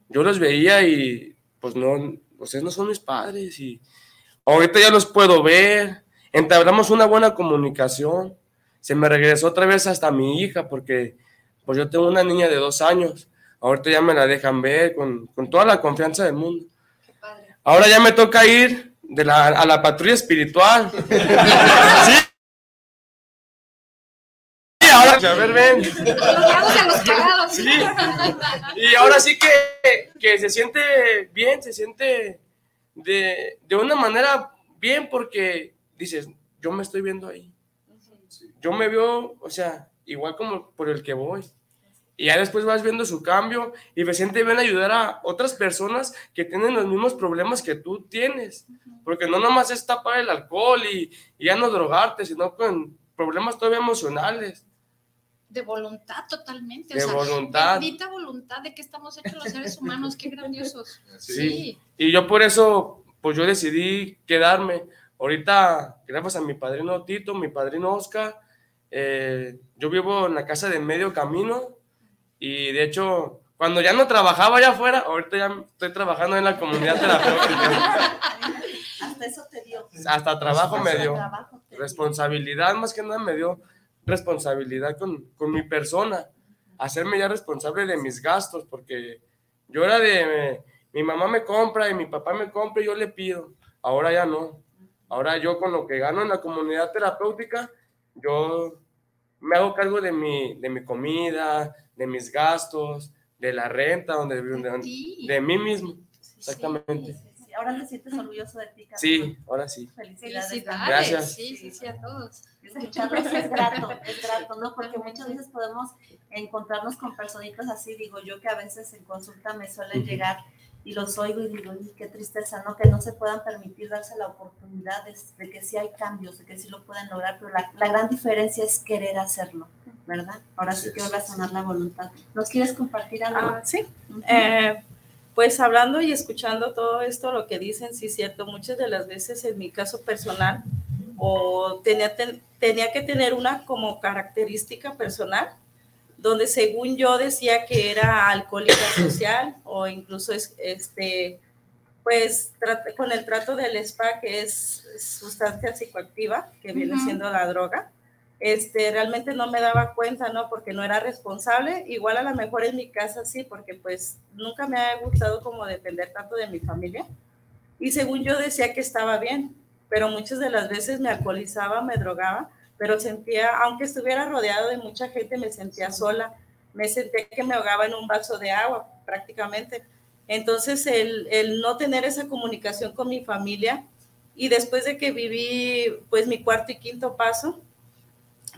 Yo los veía y pues no, ustedes no son mis padres y ahorita ya los puedo ver. Entablamos una buena comunicación. Se me regresó otra vez hasta mi hija porque pues yo tengo una niña de dos años. Ahorita ya me la dejan ver con, con toda la confianza del mundo. Ahora ya me toca ir de la, a la patrulla espiritual. sí. Sí, ahora, a ver, ven. Sí. Y ahora sí que, que se siente bien, se siente de, de una manera bien porque dices, yo me estoy viendo ahí. Yo me veo, o sea, igual como por el que voy. Y ya después vas viendo su cambio y me siente bien ayudar a otras personas que tienen los mismos problemas que tú tienes. Porque no nomás es tapar el alcohol y, y ya no drogarte, sino con problemas todavía emocionales.
De voluntad totalmente.
De
o sea,
voluntad.
Bendita voluntad de que estamos hechos los seres humanos. Qué grandiosos.
Sí. Y yo por eso, pues yo decidí quedarme. Ahorita, gracias a mi padrino Tito, mi padrino Oscar, eh, yo vivo en la casa de medio camino y de hecho, cuando ya no trabajaba allá afuera, ahorita ya estoy trabajando en la comunidad terapéutica.
Hasta eso te dio.
Hasta trabajo me
Hasta
dio.
trabajo dio.
Responsabilidad, más que nada me dio responsabilidad con, con mi persona, hacerme ya responsable de mis gastos, porque yo era de, mi mamá me compra y mi papá me compra y yo le pido, ahora ya no. Ahora yo con lo que gano en la comunidad terapéutica, yo me hago cargo de mi, de mi comida, de mis gastos, de la renta, donde, de, de mí mismo. Exactamente.
Sí, Ahora te sientes orgulloso de ti, Carlos.
Sí, ahora sí.
Felicidades.
Felicidades.
Gracias.
Sí, sí, sí, a todos.
Escucharlos es grato, es grato, ¿no? Porque muchas veces podemos encontrarnos con personitas así, digo yo que a veces en consulta me suelen llegar y los oigo y digo, "Ay, qué tristeza, ¿no? Que no se puedan permitir darse la oportunidad de, de que sí hay cambios, de que sí lo pueden lograr, pero la, la gran diferencia es querer hacerlo, ¿verdad? Ahora sí que va a razonar la voluntad. ¿Nos quieres compartir algo?
Ah, sí. Eh, pues hablando y escuchando todo esto, lo que dicen, sí es cierto, muchas de las veces en mi caso personal, o tenía, ten- tenía que tener una como característica personal, donde según yo decía que era alcohólica social o incluso es, este, pues con el trato del spa, que es sustancia psicoactiva, que viene siendo la droga, este, realmente no me daba cuenta, ¿no? Porque no era responsable. Igual a lo mejor en mi casa sí, porque pues nunca me ha gustado como depender tanto de mi familia. Y según yo decía que estaba bien, pero muchas de las veces me alcoholizaba, me drogaba, pero sentía, aunque estuviera rodeado de mucha gente, me sentía sola, me sentía que me ahogaba en un vaso de agua prácticamente. Entonces, el, el no tener esa comunicación con mi familia y después de que viví pues mi cuarto y quinto paso,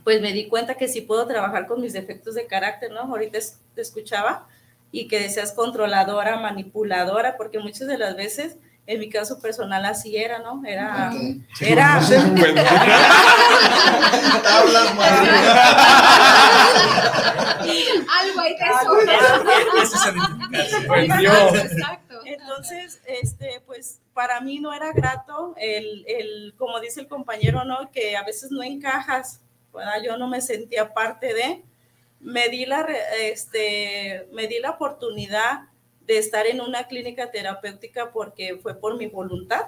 pues me di cuenta que sí puedo trabajar con mis defectos de carácter, ¿no? Ahorita te escuchaba y que deseas controladora, manipuladora, porque muchas de las veces, en mi caso personal, así era, ¿no? Era. Era.
Algo ahí
Exacto. Entonces, este, pues para mí no era grato el, el, como dice el compañero, ¿no? Que a veces no encajas yo no me sentía parte de, me di la, este, me di la oportunidad de estar en una clínica terapéutica porque fue por mi voluntad,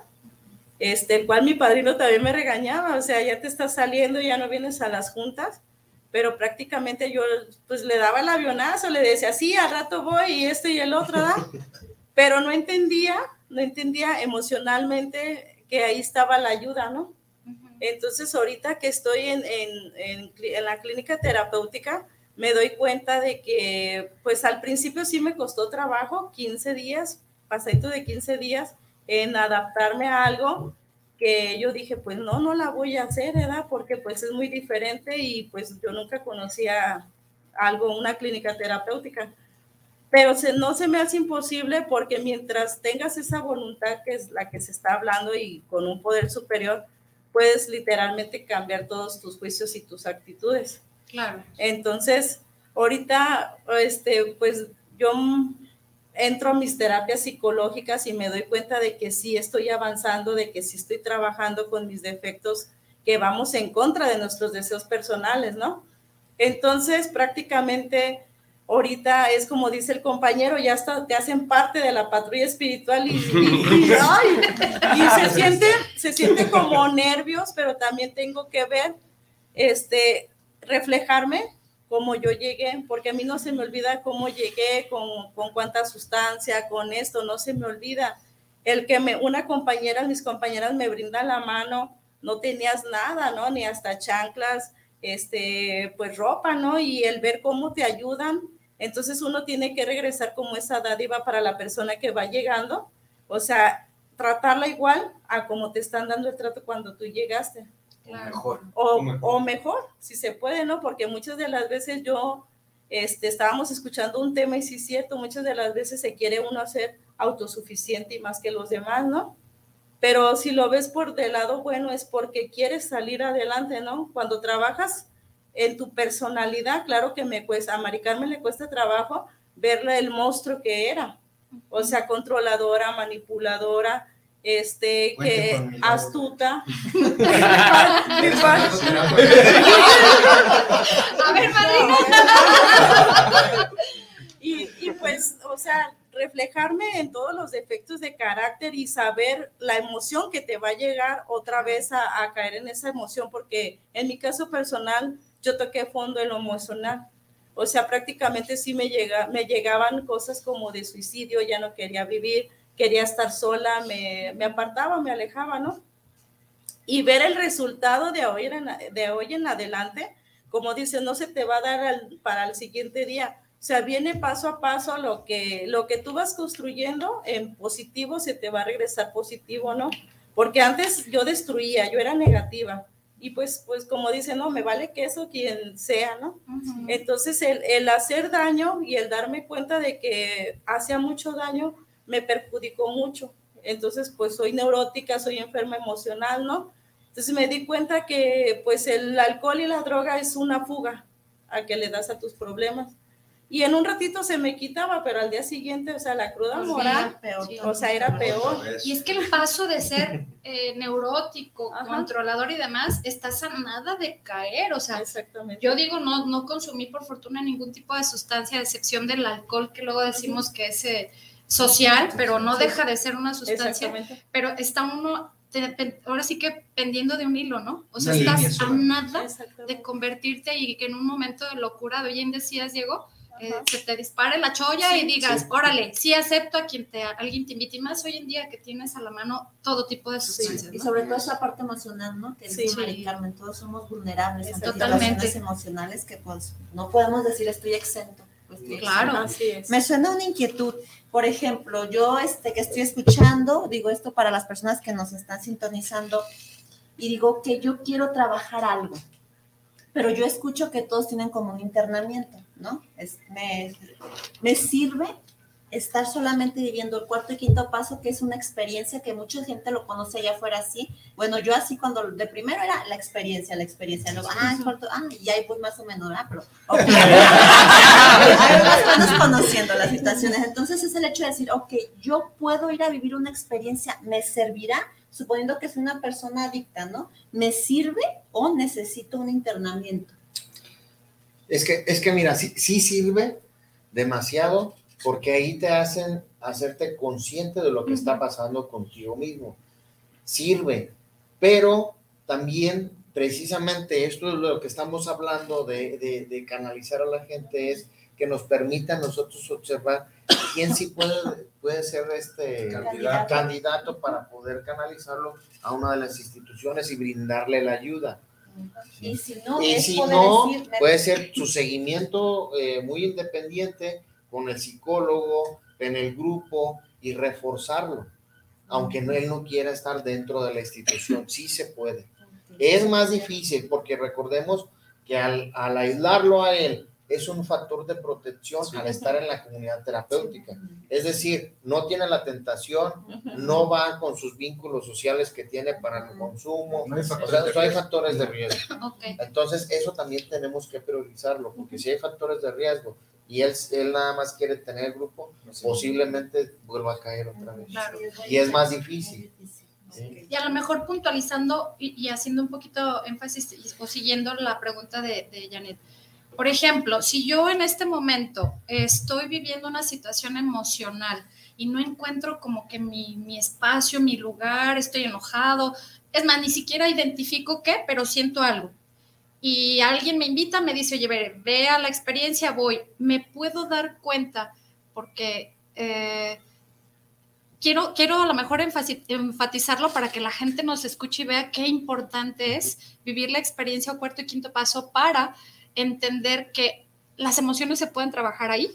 este, el cual mi padrino también me regañaba, o sea, ya te estás saliendo, ya no vienes a las juntas, pero prácticamente yo pues le daba el avionazo, le decía, sí, al rato voy y este y el otro, ¿da? pero no entendía, no entendía emocionalmente que ahí estaba la ayuda, ¿no? Entonces, ahorita que estoy en, en, en, la clínica terapéutica, me doy cuenta de que, pues al principio sí me costó trabajo, 15 días, pasadito de 15 días, en adaptarme a algo que yo dije, pues no, no la voy a hacer, ¿verdad? Porque pues es muy diferente y pues yo nunca conocía algo, una clínica terapéutica. Pero se, no se me hace imposible porque mientras tengas esa voluntad que es la que se está hablando y con un poder superior, puedes literalmente cambiar todos tus juicios y tus actitudes.
Claro.
Entonces, ahorita, este, pues yo entro a mis terapias psicológicas y me doy cuenta de que sí estoy avanzando, de que sí estoy trabajando con mis defectos, que vamos en contra de nuestros deseos personales, ¿no? Entonces, prácticamente ahorita es como dice el compañero, ya está, te hacen parte de la patrulla espiritual y, se, siente, se siente como nervios, pero también tengo que ver, este, reflejarme cómo yo llegué, porque a mí no se me olvida cómo llegué, con, con cuánta sustancia, con esto, no se me olvida. El que me, una compañera, mis compañeras me brindan la mano, no tenías nada, ¿no? Ni hasta chanclas, este, pues ropa, ¿no? Y el ver cómo te ayudan, entonces uno tiene que regresar como esa dádiva para la persona que va llegando, o sea, tratarla igual a como te están dando el trato cuando tú llegaste.
Mejor.
O, o, mejor. si se puede, ¿no? Porque muchas de las veces yo, este, estábamos escuchando un tema y sí es cierto, muchas de las veces se quiere uno hacer autosuficiente y más que los demás, ¿no? Pero si lo ves por del lado bueno es porque quieres salir adelante, ¿no? Cuando trabajas en tu personalidad, claro que me cuesta, a Mari Carmen le cuesta trabajo verle el monstruo que era, o sea, controladora, manipuladora, este, que astuta.
a ver, madrina.
y, y pues, o sea, reflejarme en todos los defectos de carácter y saber la emoción que te va a llegar otra vez a, a caer en esa emoción, porque en mi caso personal, yo toqué fondo en lo emocional. O sea, prácticamente sí me, llega, me llegaban cosas como de suicidio, ya no quería vivir, quería estar sola, me, me apartaba, me alejaba, ¿no? Y ver el resultado de hoy en, de hoy en adelante, como dice, no se te va a dar para el siguiente día. O sea, viene paso a paso lo que, lo que tú vas construyendo en positivo, se te va a regresar positivo, ¿no? Porque antes yo destruía, yo era negativa y pues, pues como dice, no, me vale que eso quien sea, ¿no? Entonces el, el, hacer daño y el darme cuenta de que hacía mucho daño me perjudicó mucho. Entonces, pues soy neurótica, soy enferma emocional, ¿no? Entonces me di cuenta que pues el alcohol y la droga es una fuga a que le das a tus problemas. Y en un ratito se me quitaba, pero al día siguiente, o sea, la cruda
Pues
moral,
sí, peor.
o sea, era peor.
Y es que el paso de ser eh, neurótico, controlador y demás, estás a nada de caer. O sea, yo digo, no, no consumí por fortuna ningún tipo de sustancia, a excepción del alcohol, que luego decimos que es eh, social, pero no deja de ser una sustancia.
Exactamente.
Pero está uno, ahora sí que pendiendo de un hilo, ¿no? O sea,
Una línea
estás a nada de convertirte y que en un momento de locura, de bien decías, Diego, eh, se te dispare la cholla
Sí,
y digas,
sí.
órale, sí acepto a quien te, alguien te invite, y más hoy en día que tienes a la mano todo tipo de sustancias.
Y
¿no?
sobre todo esa parte emocional, ¿no? Que
Sí.
dice Mari Carmen, todos somos vulnerables ante
Totalmente.
situaciones emocionales que pues no podemos decir estoy exento. pues, estoy
Claro.
exento.
Así es.
Me suena una inquietud. Por ejemplo, yo este que estoy escuchando, digo esto para las personas que nos están sintonizando, y digo que yo quiero trabajar algo, pero yo escucho que todos tienen como un internamiento, ¿no? Es, me, me sirve estar solamente viviendo el cuarto y quinto paso, que es una experiencia que mucha gente lo conoce allá afuera así. Bueno, yo así cuando de primero era la experiencia, la experiencia, luego, ah, el cuarto, ah, y ahí voy más o menos, ¿verdad? Pero, ok. Ahí más o menos conociendo las situaciones. Entonces es el hecho de decir, ok, yo puedo ir a vivir una experiencia, ¿me servirá? Suponiendo que soy una persona adicta, ¿no? ¿Me sirve o necesito un internamiento?
Es que, es que mira, sí, sí sirve demasiado porque ahí te hacen hacerte consciente de lo que está pasando contigo mismo. Sirve, pero también precisamente esto es lo que estamos hablando de, de- de canalizar a la gente es que nos permita a nosotros observar quién sí puede, puede ser este
Candidato.
candidato para poder canalizarlo a una de las instituciones y brindarle la ayuda.
Y si no,
Y
es
si
poder
no,
decir, me-
puede ser su seguimiento eh, muy independiente con el psicólogo, en el grupo y reforzarlo, aunque no, él no quiera estar dentro de la institución, sí se puede. Es más difícil porque recordemos que al, al aislarlo a él es un factor de protección al estar en la comunidad terapéutica. Es decir, no tiene la tentación, no va con sus vínculos sociales que tiene para el consumo,
No hay
o sea, no hay factores de riesgo. Entonces, eso también tenemos que priorizarlo, porque si hay factores de riesgo y él, él nada más quiere tener el grupo, posiblemente vuelva a caer otra vez.
Claro.
Y es más difícil.
Y a lo mejor puntualizando y, y haciendo un poquito énfasis y- o siguiendo la pregunta de, de Janet. Por ejemplo, si yo en este momento estoy viviendo una situación emocional y no encuentro como que mi, mi espacio, mi lugar, estoy enojado, es más, ni siquiera identifico qué, pero siento algo. Y alguien me invita, me dice, oye, ve, ve a la experiencia, voy, me puedo dar cuenta porque... eh, quiero, quiero a lo mejor enfatizarlo para que la gente nos escuche y vea qué importante es vivir la experiencia o cuarto y quinto paso para entender que las emociones se pueden trabajar ahí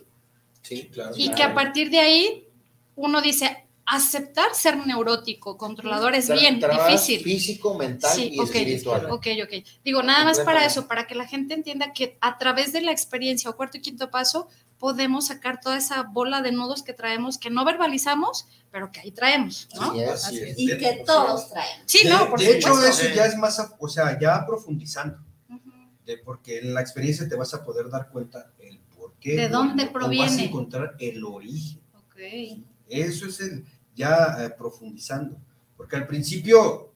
Sí, claro.
y que a partir de ahí uno dice, aceptar ser neurótico, controlador es
Tra-
bien difícil.
Físico, mental
Sí,
y
ok,
espiritual.
Ok, ok. Digo, nada más para eso, para que la gente entienda que a través de la experiencia o cuarto y quinto paso podemos sacar toda esa bola de nudos que traemos, que no verbalizamos, pero que ahí traemos, ¿no?
Así es.
Así es.
Y que todos traen.
Sí,
de,
no, por
de hecho,
supuesto.
eso ya es más, o sea, ya profundizando, de, porque en la experiencia te vas a poder dar cuenta el por qué.
¿De dónde
O Vas a
proviene?
encontrar el origen.
Ok.
Eso es el ya eh, profundizando, porque al principio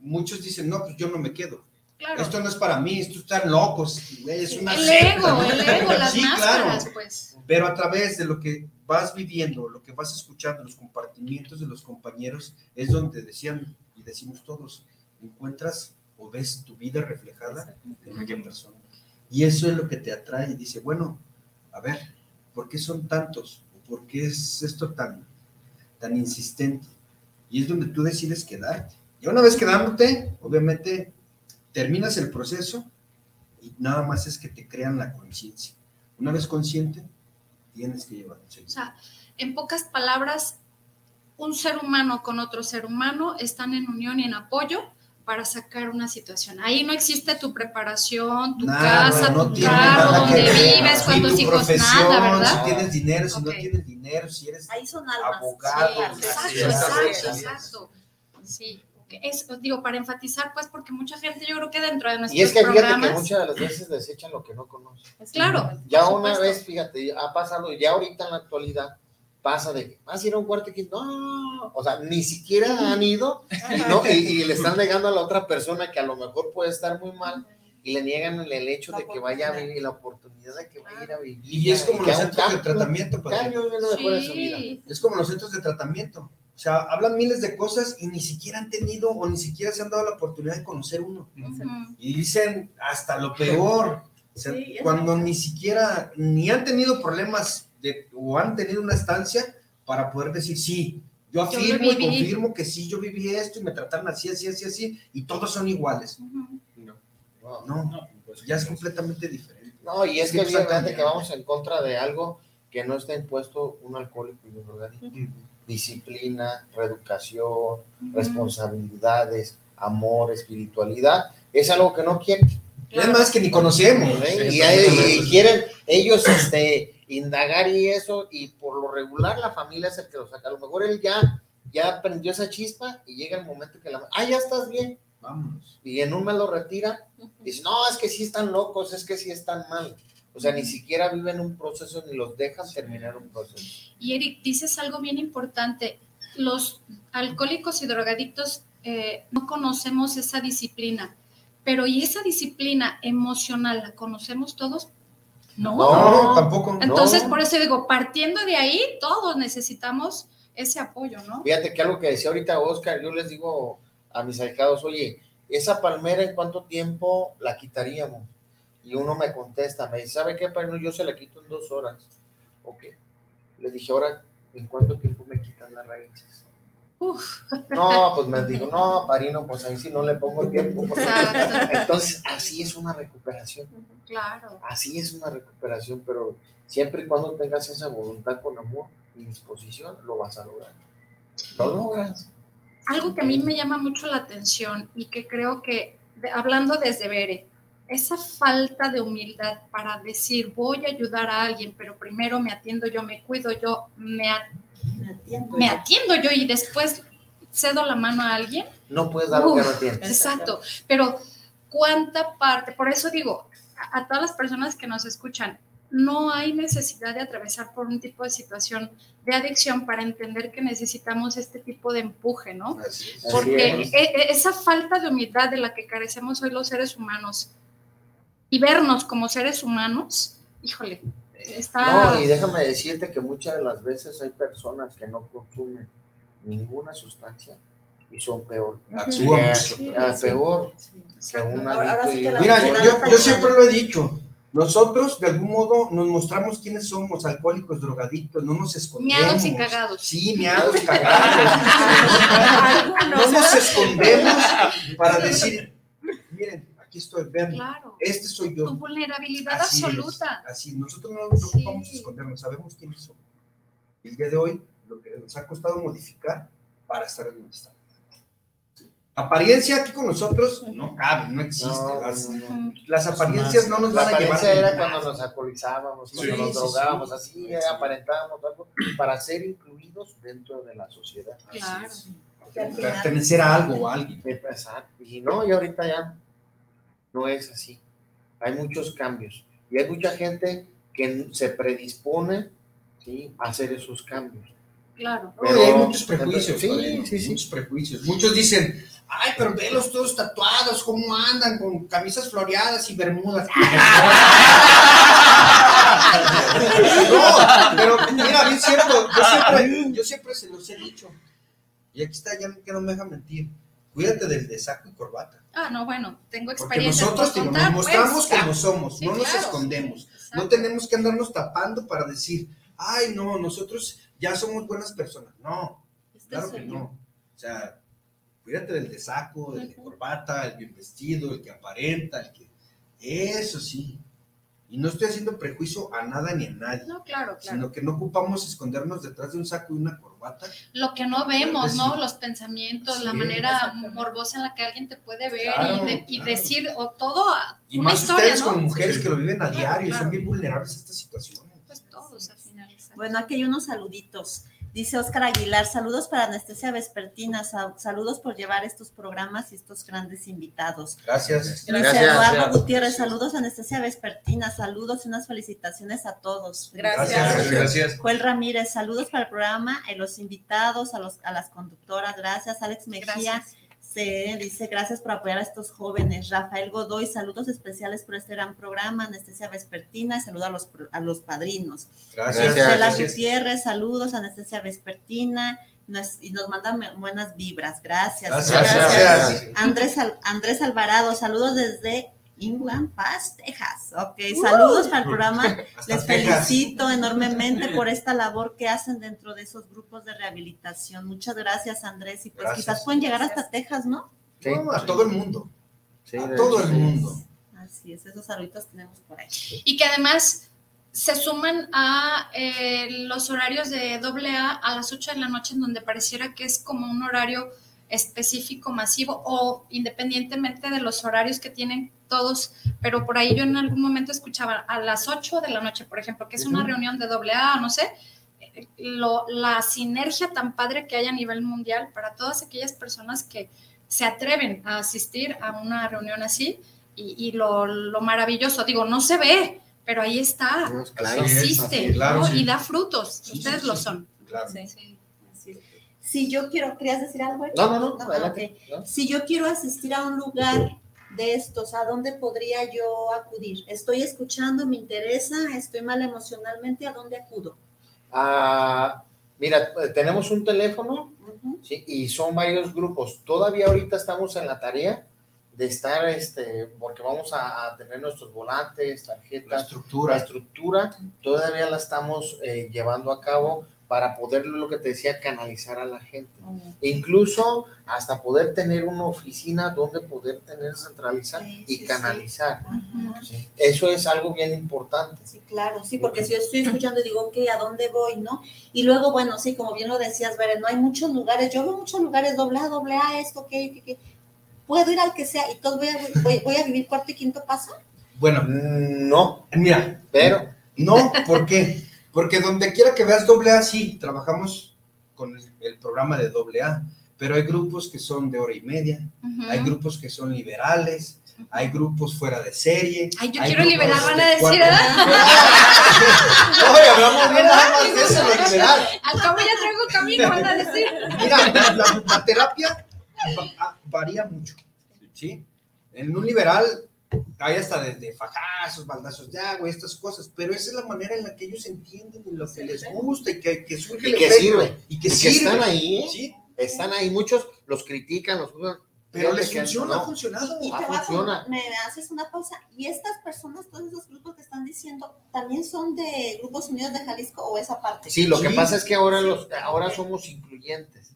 muchos dicen, no, pues yo no me quedo.
Claro.
Esto no es para mí, esto están locos, es una
el
secta,
ego,
¿no?
el ego, las
Sí,
máscaras,
claro.
pues.
Pero a través de lo que vas viviendo, lo que vas escuchando, los compartimientos de los compañeros, es donde decían y decimos todos, encuentras o ves tu vida reflejada en aquella persona. Y eso es lo que te atrae y dice, bueno, a ver, ¿por qué son tantos? ¿Por qué es esto tan, tan insistente? Y es donde tú decides quedarte. Y una vez quedándote, obviamente, terminas el proceso y nada más es que te crean la conciencia. Una vez consciente, tienes que llevarlo.
O sea, en pocas palabras, un ser humano con otro ser humano están en unión y en apoyo para sacar una situación. Ahí no existe tu preparación, tu
Nada,
casa,
no
tu carro,
ver.
vives,
Sí,
cuántos hijos, nada, ¿verdad?
Si tienes dinero, si no tienes dinero, si eres
Ahí son almas.
abogado.
Exacto,
Sí,
exacto, exacto. Sí, es, digo, para enfatizar, pues, porque mucha gente, yo creo que dentro de nuestros
Y es que fíjate
programas,
que muchas de las veces desechan lo que no conocen.
Claro,
Ya una
supuesto.
vez, fíjate, ha pasado, ya ahorita en la actualidad, pasa de que vas a ir a un cuarto y que no, o sea, ni siquiera han ido y, no, y, y le están negando a la otra persona que a lo mejor puede estar muy mal y le niegan el, el hecho de que vaya a vivir, la oportunidad de que vaya a ir a vivir.
Y es como los centros de tratamiento,
cambio vida.
Es como los centros de tratamiento. O sea, hablan miles de cosas y ni siquiera han tenido o ni siquiera se han dado la oportunidad de conocer uno. Y dicen hasta lo peor. O sea,
Sí,
cuando ni siquiera, ni han tenido problemas de, o han tenido una estancia para poder decir, sí, yo afirmo y
viví".
confirmo que sí, yo viví esto y me trataron así, así, así, así, y todos son iguales.
No,
No, pues ya es completamente diferente.
No, y es que
está
fíjate que vamos en contra de algo que no está impuesto un alcohólico y un drogadicto. Disciplina, reeducación, responsabilidades, amor, espiritualidad, es algo que no quieren.
Es más que ni conocemos.
¿eh? Y quieren ellos este, indagar y eso, y por lo regular la familia es el que lo saca. A lo mejor él ya, ya prendió esa chispa y llega el momento que la... Ah, ya estás bien.
Vámonos.
Y en un me lo retira. Dice, no, es que sí están locos, es que sí están mal. O sea, ni siquiera viven un proceso ni los dejan terminar un proceso.
Y Eric, dices algo bien importante. Los alcohólicos y drogadictos eh, no conocemos esa disciplina, pero ¿y esa disciplina emocional la conocemos todos? No.
No, tampoco.
Entonces,
No.
por eso digo, partiendo de ahí, todos necesitamos ese apoyo, ¿no?
Fíjate que algo que decía ahorita Oscar, yo les digo a mis ahijados, oye, esa palmera en cuánto tiempo la quitaríamos? Y uno me contesta, me dice, ¿sabe qué, padrino? Yo se la quito en dos horas. Ok. Le dije, ahora, ¿en cuánto tiempo me quitan las raíces?
Uf.
No, pues me dijo, no, padrino, pues ahí sí no le pongo tiempo. porque-".
Exacto.
Entonces, así es una recuperación.
Claro.
Así es una recuperación, pero siempre y cuando tengas esa voluntad con amor y disposición, lo vas a lograr. Lo logras.
Algo que a mí me llama mucho la atención y que creo que, hablando desde Bere, esa falta de humildad para decir voy a ayudar a alguien, pero primero me atiendo yo, me cuido yo, me, me atiendo yo y después cedo la mano a alguien.
No puedes dar lo que no tienes.
Exacto, pero cuánta parte, por eso digo, a, a todas las personas que nos escuchan, no hay necesidad de atravesar por un tipo de situación de adicción para entender que necesitamos este tipo de empuje, ¿no? Porque
Así es.
e- e- esa falta de humildad de la que carecemos hoy los seres humanos y vernos como seres humanos, híjole, está...
No, y déjame decirte que muchas de las veces hay personas que no consumen ninguna sustancia y son peor.
Actúan
peor que
Ahora- ahora que
Mira, yo,
alcohólico.
yo- yo siempre lo he dicho. Nosotros, de algún modo, nos mostramos quiénes somos, alcohólicos, drogadictos, no nos escondemos.
Miados y cagados.
Sí, miados, cagados. no nos escondemos para decir, aquí estoy, vean,
Claro.
este soy
Tu
yo.
vulnerabilidad
Así es,
absoluta.
así, nosotros no nos preocupamos de escondernos, sabemos quiénes somos. Y el día de hoy, lo que nos ha costado modificar para estar en donde estamos. Apariencia aquí con nosotros no cabe, no existe.
No,
las,
no, no.
las apariencias no nos
La
van a llevar.
apariencia
a
era cuando nos alcoholizábamos, cuando
Sí,
nos
sí,
drogábamos,
sí.
así aparentábamos algo para ser incluidos dentro de la sociedad.
Claro.
Pertenecer a algo o a alguien.
Exacto. Y no, y ahorita ya no es así. Hay muchos cambios. Y hay mucha gente que se predispone ¿sí? a hacer esos cambios.
Claro.
No, y hay muchos prejuicios.
Sí, sí, sí.
Muchos prejuicios. Muchos dicen, ay, pero velos todos tatuados, cómo andan con camisas floreadas y bermudas. no, pero mira, bien cierto, yo siempre, yo siempre se los he dicho. Y aquí está, ya que no me deja mentir. Cuídate del de saco y corbata.
Ah, no, bueno, tengo
Porque
experiencia.
nosotros
por
digo, nos
contar,
mostramos
pues.
como somos,
Sí,
no nos escondemos. No tenemos que andarnos tapando para decir, ay, no, nosotros ya somos buenas personas. No,
Este
claro que
yo.
no. O sea, cuídate del de saco, del de corbata, el bien vestido, el que aparenta, el que. Eso sí. Y no estoy haciendo prejuicio a nada ni a nadie.
No, claro, claro.
Sino que no ocupamos escondernos detrás de un saco y una corbata.
Lo que no vemos. ¿no? Los pensamientos, la manera morbosa en la que alguien te puede ver
Claro,
y, de- y
claro.
decir o todo
Y
una
más
historia,
ustedes
¿no?
como mujeres que lo viven a
Claro,
diario y
claro.
son bien vulnerables a estas situaciones.
Pues todos al final. exacto.
Bueno, aquí hay unos saluditos. Dice Oscar Aguilar, saludos para Anestesia Vespertina, sa- saludos por llevar estos programas y estos grandes invitados.
Gracias.
Dice
Gracias.
Eduardo
Gracias.
Gutiérrez, saludos Anestesia Vespertina, saludos y unas felicitaciones a todos.
Gracias. Gracias. Gracias.
Joel Ramírez, saludos para el programa, a los invitados, a, los, a las conductoras, gracias. Alex Mejía se dice gracias por apoyar a estos jóvenes. Rafael Godoy, saludos especiales por este gran programa, Anestesia Vespertina, saludos a los, a los padrinos.
Gracias. Gracias.
Gutiérrez, saludos, Anestesia Vespertina, nos- y nos mandan buenas vibras, gracias.
Gracias. Gracias.
Andrés, Al- Andrés Alvarado, saludos desde Inland Pass, Texas. Ok, saludos para el programa. Les
Texas.
felicito enormemente por esta labor que hacen dentro de esos grupos de rehabilitación. Muchas gracias, Andrés. Y pues
Gracias.
quizás pueden llegar hasta Texas, ¿no?
No, a todo el mundo.
Sí,
a todo el
sí.
mundo.
Así es, esos saluditos tenemos por ahí.
y que además se suman a eh, los horarios de AA a las 8 de la noche, en donde pareciera que es como un horario específico, masivo, o independientemente de los horarios que tienen todos, pero por ahí yo en algún momento escuchaba a las 8 de la noche, por ejemplo, que es una reunión de AA, no sé, eh, lo- la sinergia tan padre que hay a nivel mundial para todas aquellas personas que se atreven a asistir a una reunión así y, y lo, lo maravilloso, digo, no se ve, pero ahí está,
claro.
existe
Así claro,
¿no?
sí.
y da frutos,
Sí,
ustedes
sí,
lo
sí.
son.
Claro.
Si yo quiero, ¿querías decir algo?
No, no, no,
Ah,
adelante.
ok. Si yo quiero asistir a un lugar de estos, ¿a dónde podría yo acudir? Estoy escuchando, me interesa, estoy mal emocionalmente, ¿a dónde acudo?
Ah, mira, eh, tenemos un teléfono ¿sí? y son varios grupos. Todavía ahorita estamos en la tarea de estar, este, porque vamos a, a tener nuestros volantes, tarjetas,
La estructura.
La estructura todavía la estamos eh, llevando a cabo para poder, lo que te decía, canalizar a la gente. E incluso hasta poder tener una oficina donde poder tener centralizar y canalizar. ¿sí? Eso es algo bien importante.
Sí, claro, sí, porque si yo estoy escuchando y digo, ok, ¿a dónde voy, no? Y luego, bueno, sí, como bien lo decías, Bere, no hay muchos lugares, yo veo muchos lugares, doble A, doble A, esto, que, que, que, puedo ir al que sea y todos voy a, voy, voy a vivir cuarto y quinto paso.
Bueno,
no.
Mira,
pero.
No, ¿por qué? Porque donde quiera que veas doble A, sí, trabajamos con el, el programa de doble A, pero hay grupos que son de hora y media,
Ujú.
hay grupos que son liberales, hay grupos fuera de serie.
Ay, yo quiero liberar, van a
de
decir, ¿verdad?
Oye, hablamos no nada más de eso, de liberal.
Al cabo ya traigo camino, van a decir.
Mira, la, la terapia va- varía mucho, ¿sí? En un liberal hay hasta desde fajazos, baldazos de agua, estas cosas, pero esa es la manera en la que ellos entienden y lo que les gusta y que, que surge
Y que
efecto,
sirve.
Y que sirve.
están ahí, ¿eh?
Sí,
Están ahí. Muchos los critican, los juzgan.
pero les
que
funciona,
no.
ha funcionado.
Y te a me haces una pausa. Y estas personas, todos esos grupos que están diciendo, ¿también son de Grupos Unidos de Jalisco o esa parte?
Sí, lo que pasa es que ahora los ahora somos incluyentes.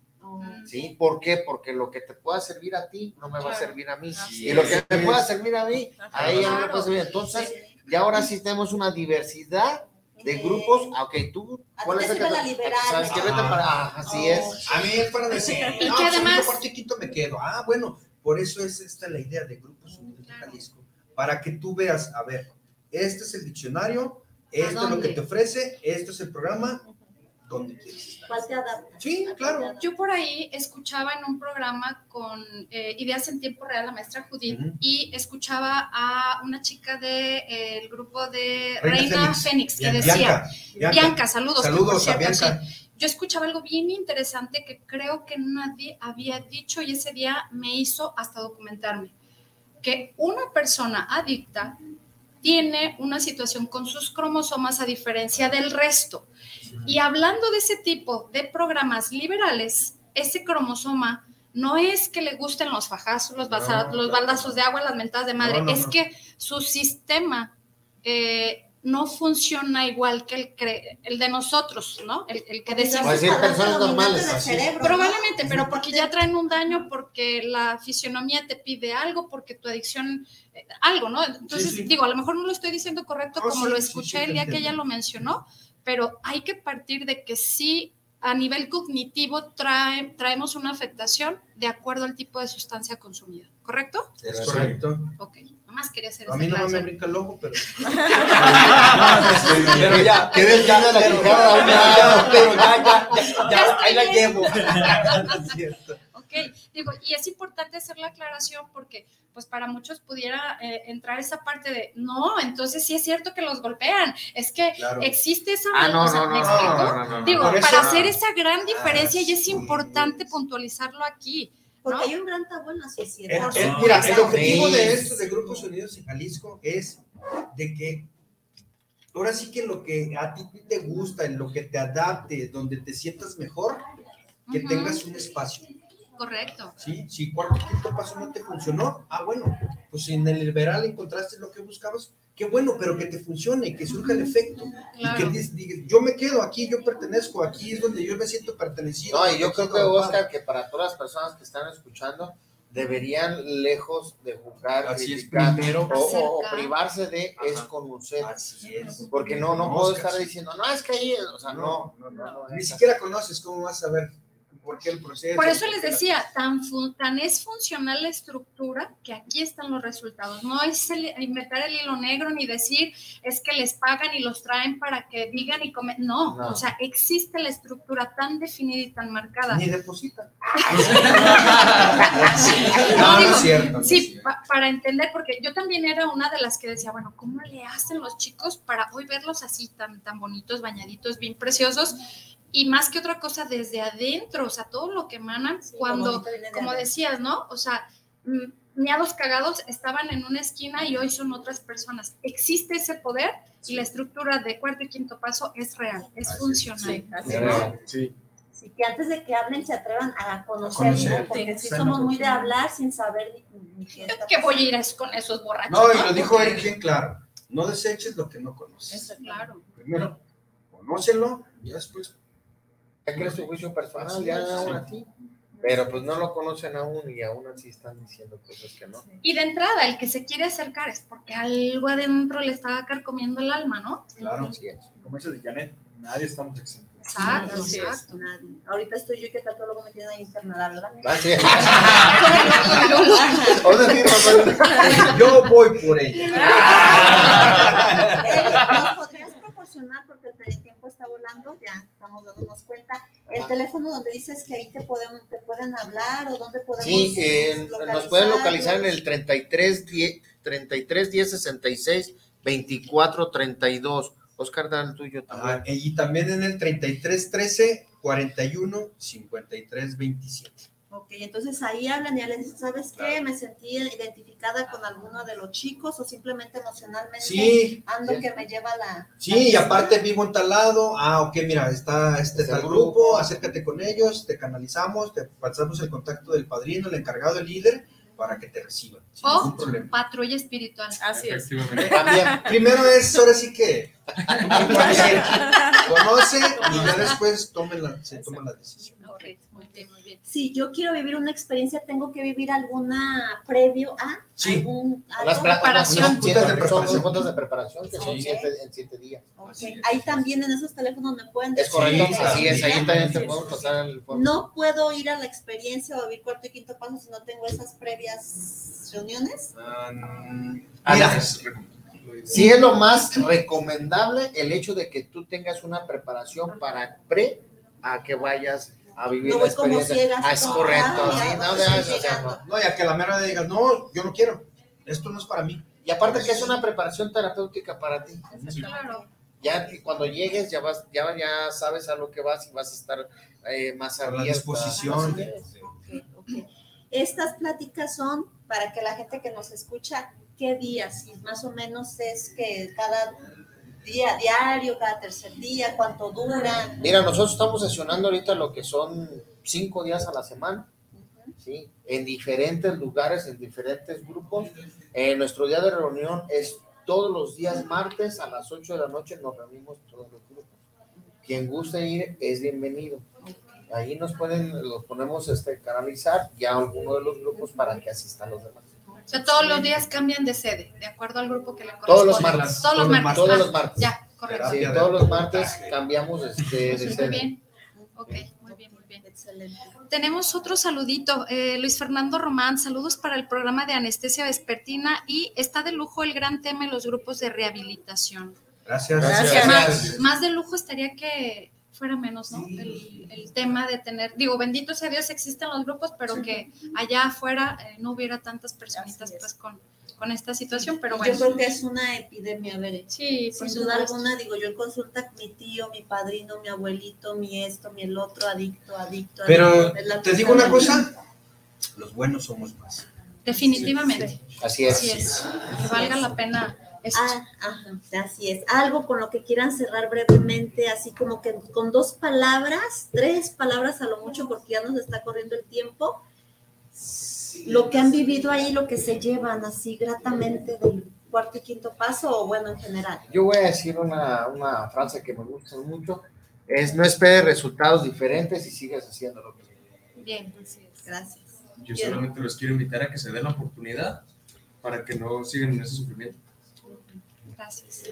¿Sí? ¿Por qué? Porque lo que te pueda servir a ti no me va a
Claro.
servir a mí.
Así
y lo que te pueda servir a mí, a ella no me
Claro.
puede servir. Entonces, ya ahora sí tenemos una diversidad de grupos. Ah, Ok, tú, ¿cuál es el que
la liberal.
¿Sabes qué? Vete para. Ah, así es.
A mí es para decir,
Y
no,
que
pues,
además-
y quinto me quedo. Ah, bueno, por eso es esta la idea de Grupos Unidos de Jalisco, para que tú veas, a ver, este es el diccionario, esto es lo que te ofrece, esto es el programa, ¿dónde quieres estar?
¿Cuál te adapta?
Sí, claro.
Yo por ahí escuchaba en un programa con eh, Ideas en Tiempo Real, la maestra Judith, y escuchaba a una chica del grupo de
Reina
Reina,
Fénix.
Fénix, que decía,
Bianca,
Bianca,
Bianca.
saludos.
Saludos a Bianca.
sí. Yo escuchaba algo bien interesante que creo que nadie había dicho y ese día me hizo hasta documentarme, que una persona adicta tiene una situación con sus cromosomas a diferencia del resto. Y hablando de ese tipo de programas liberales, ese cromosoma no es que le gusten los fajazos, los,
No,
los baldazos de agua, las mentadas de madre,
No, no,
es
no.
que su sistema eh, no funciona igual que el, cre- el de nosotros, ¿no? El, el que decimos.
Pues sí, personas normales.
del cerebro, ¿no?
Probablemente, pero porque ya traen un daño, porque la fisionomía te pide algo, porque tu adicción, eh, algo, ¿no? Entonces,
Sí, sí.
digo, a lo mejor no lo estoy diciendo correcto como
sí,
lo
sí, sí,
escuché el día que
entiendo.
ella lo mencionó, pero hay que partir de que sí, a nivel cognitivo, trae, traemos una afectación de acuerdo al tipo de sustancia consumida, ¿correcto?
Es correcto.
Ok. más quería hacer
A mí no me brinca el ojo, pero.
Pero ya,
que des
ya,
la
pero- ya, ya, ya, ahí la llevo.
Ok, digo, y es importante hacer la aclaración porque pues para muchos pudiera eh, entrar esa parte de, no, entonces sí es cierto que los golpean, es que
Claro.
existe esa...
Ah, no, no,
¿me
no.
Digo,
eso-
para hacer esa gran diferencia y es importante puntualizarlo aquí.
Porque
¿no?
hay un gran tabú en la
Eh,
sociedad.
eh, mira, el objetivo de esto de Grupos Unidos en Jalisco es de que ahora sí que lo que a ti te gusta, en lo que te adapte, donde te sientas mejor, que tengas un espacio.
Correcto.
¿sí? Si cuarto quinto paso no te funcionó, ah, bueno, pues en el liberal encontraste lo que buscabas, qué bueno, pero que te funcione, que surja el efecto. Y
Claro.
que digas, yo me quedo aquí, yo pertenezco, aquí es donde yo me siento pertenecido.
No, y yo creo que. Oscar, que para todas las personas que están escuchando, deberían, lejos de juzgar,
Así es,
criticar
primero.
o, o- o
Acercar.
privarse de, es
Ajá.
conocer.
Así es.
Porque no, no puedo estar
sí.
diciendo, no, es que ahí, o sea, no.
No, no, no,
no,
Ni
es-
siquiera conoces cómo vas a ver por qué el proceso.
Por eso les decía, tan, fun- tan es funcional la estructura que aquí están los resultados. No es el- inventar el hilo negro ni decir es que les pagan y los traen para que digan y comen. No,
No.
o sea, existe la estructura tan definida y tan marcada.
Ni deposita.
No,
No, es cierto. no es
Sí,
cierto.
pa- para entender, porque yo también era una de las que decía, bueno, ¿cómo le hacen los chicos para hoy verlos así tan, tan bonitos, bañaditos, bien preciosos? Y más que otra cosa, desde adentro, o sea, todo lo que emanan cuando,
de
como decías, ¿no? O sea, miados cagados estaban en una esquina y hoy son otras personas. Existe ese poder y la estructura de cuarto y quinto paso es real, es funcional.
Sí, así
Sí.
Sí.
Sí, que antes de que hablen se atrevan a conocer,
conocer,
¿no? porque
sí,
sí
sí.
somos muy de hablar sin saber ni, ni qué
Que voy a ir es- con esos borrachos.
No, y lo dijo Eric bien claro. No deseches lo que no conoces.
Eso, claro.
Primero, conócelo y después.
Que es tu juicio personal,
Así
ya
es,
aún
sí.
así. Pero pues no lo conocen aún y aún así están diciendo cosas que no.
Y de entrada, el que se quiere acercar es porque algo adentro le estaba carcomiendo el alma, ¿no?
Claro.
Es.
Como dice de Janet, nadie estamos exentos.
Exacto,
es.
exacto.
Nadie. Ahorita estoy yo que tatólogo me tiene ahí internada, ¿verdad?
Así es. Ahora sí, papá.
Yo voy por ella.
Eric, ¿Nos podrías proporcionar, porque el tiempo está volando, ya estamos dándonos cuenta, el teléfono donde dices que ahí te pueden, te pueden hablar o donde podemos
Sí, eh, nos pueden localizar en el 33 10 33 10 66 24 32. Oscar, da el tuyo también.
Ajá, y también en el 33 13 41 53 27.
Ok, entonces ahí hablan y ya les dicen, ¿sabes qué? Me sentí identificada con alguno de los chicos o simplemente emocionalmente
Sí,
ando
sí.
que me lleva la...
Sí, y aparte vivo en tal lado. Ah, ok, mira, está este
Es
tal
grupo.
grupo, acércate con ellos, te canalizamos, te pasamos el contacto del padrino, el encargado, el líder, para que te reciban. Sin
O
ningún problema.
patrulla espiritual.
Así es.
También.
Primero es, ahora sí que conoce, conoce y ya después tomen la, se toma la decisión.
Ok, muy bien, muy bien.
Si yo quiero vivir una experiencia, tengo que vivir alguna previo a
Sí.
algún...
Las
preparación.
unas
Puntas de preparación.
puntos de preparación que son siete, en siete días.
Ahí también en esos teléfonos me pueden
Es
decir-
correcto,
Sí,
así es. Ahí
claro.
también te podemos pasar el informe.
No puedo ir a la experiencia o vivir cuarto y quinto paso si no tengo esas previas reuniones.
Mira,
no. Sí es lo más recomendable el hecho de que tú tengas una preparación para pre a que vayas a vivir
No
la experiencia. Ah, es correcto,
ah,
sí, no, de-
estoy
o sea,
llegando.
no.
no, ya que la mera digas, no, yo no quiero, esto no es para mí.
Y aparte que es una preparación terapéutica para ti.
Claro.
Ya cuando llegues ya vas, ya, ya sabes a lo que vas y vas a estar eh, más
A la disposición.
Estas pláticas son para que la gente que nos escucha, ¿qué días? Y más o menos es que cada día diario, cada tercer día, cuánto dura.
Mira, nosotros estamos sesionando ahorita lo que son cinco días a la semana, ¿sí? En diferentes lugares, en diferentes grupos. Eh, nuestro día de reunión es todos los días martes a las 8 de la noche, nos reunimos todos los grupos. Quien guste ir es bienvenido. Ahí nos pueden, los ponemos este, canalizar ya alguno de los grupos para que asistan los demás.
O sea, todos los días cambian de sede, de acuerdo al grupo que le corresponde.
Todos los martes.
Todos los martes.
Todos
Ah,
los martes.
Ya, correcto.
Sí,
de
todos los martes cambiamos este, de
Muy
sede.
bien. Ok, muy bien, muy bien.
Excelente.
Tenemos otro saludito, eh, Luis Fernando Román, saludos para el programa de anestesia vespertina y está de lujo el gran tema en los grupos de rehabilitación.
Gracias.
Gracias. Más, más de lujo estaría que fuera menos, ¿no? El, el tema de tener, digo, bendito sea Dios, existen los grupos, pero que allá afuera eh, no hubiera tantas personitas pues con, con esta situación, pero bueno.
Yo creo que es una epidemia, Bere.
Sí,
Sin duda alguna, digo, yo en consulta mi tío, mi padrino, mi abuelito, mi esto, mi el otro, adicto, adicto.
Pero
adicto. Es
te digo una
cosa.
los buenos somos más.
Definitivamente.
Así es.
Así es. Que valga la pena.
Ah, ajá, así es. Algo con lo que quieran cerrar brevemente, así como que con dos palabras, tres palabras a lo mucho, porque ya nos está corriendo el tiempo. Lo que han vivido ahí, lo que se llevan así gratamente del cuarto y quinto paso, o bueno, en general.
Yo voy a decir una, una frase que me gusta mucho, es no esperes resultados diferentes y sigues haciendo lo mismo.
Bien,
así es. Gracias.
Yo
Bien.
solamente los quiero invitar a que se den la oportunidad para que no sigan en ese sufrimiento.
Gracias.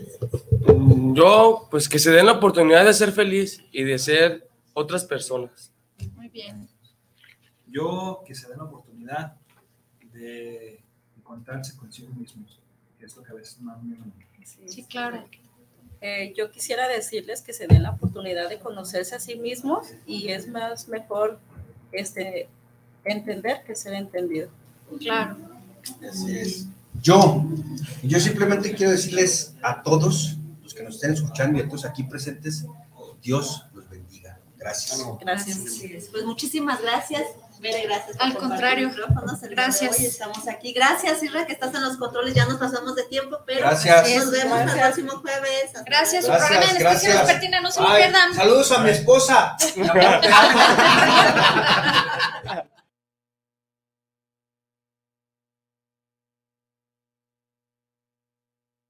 Mm, Yo, pues que se den la oportunidad de ser feliz y de ser otras personas.
Muy bien.
Yo que se den la oportunidad de encontrarse consigo mismos, que es lo que a veces más me
Sí, claro.
Eh, yo quisiera decirles que se den la oportunidad de conocerse a sí mismos y es más mejor este, entender que ser entendido.
Claro.
Así es. Yo, yo simplemente quiero decirles a todos los que nos estén escuchando y a todos aquí presentes, Dios los bendiga. Gracias.
Gracias.
Pues muchísimas gracias. Gracias. por
Al contrario.
el
Gracias.
hoy. Estamos aquí. Gracias, Irra, que estás en los controles. Ya nos pasamos de tiempo, pero
Gracias.
nos vemos el
Gracias.
próximo jueves. Hasta
Gracias, su programa
gracias.
vespertina, no se lo pierdan.
Saludos a mi esposa.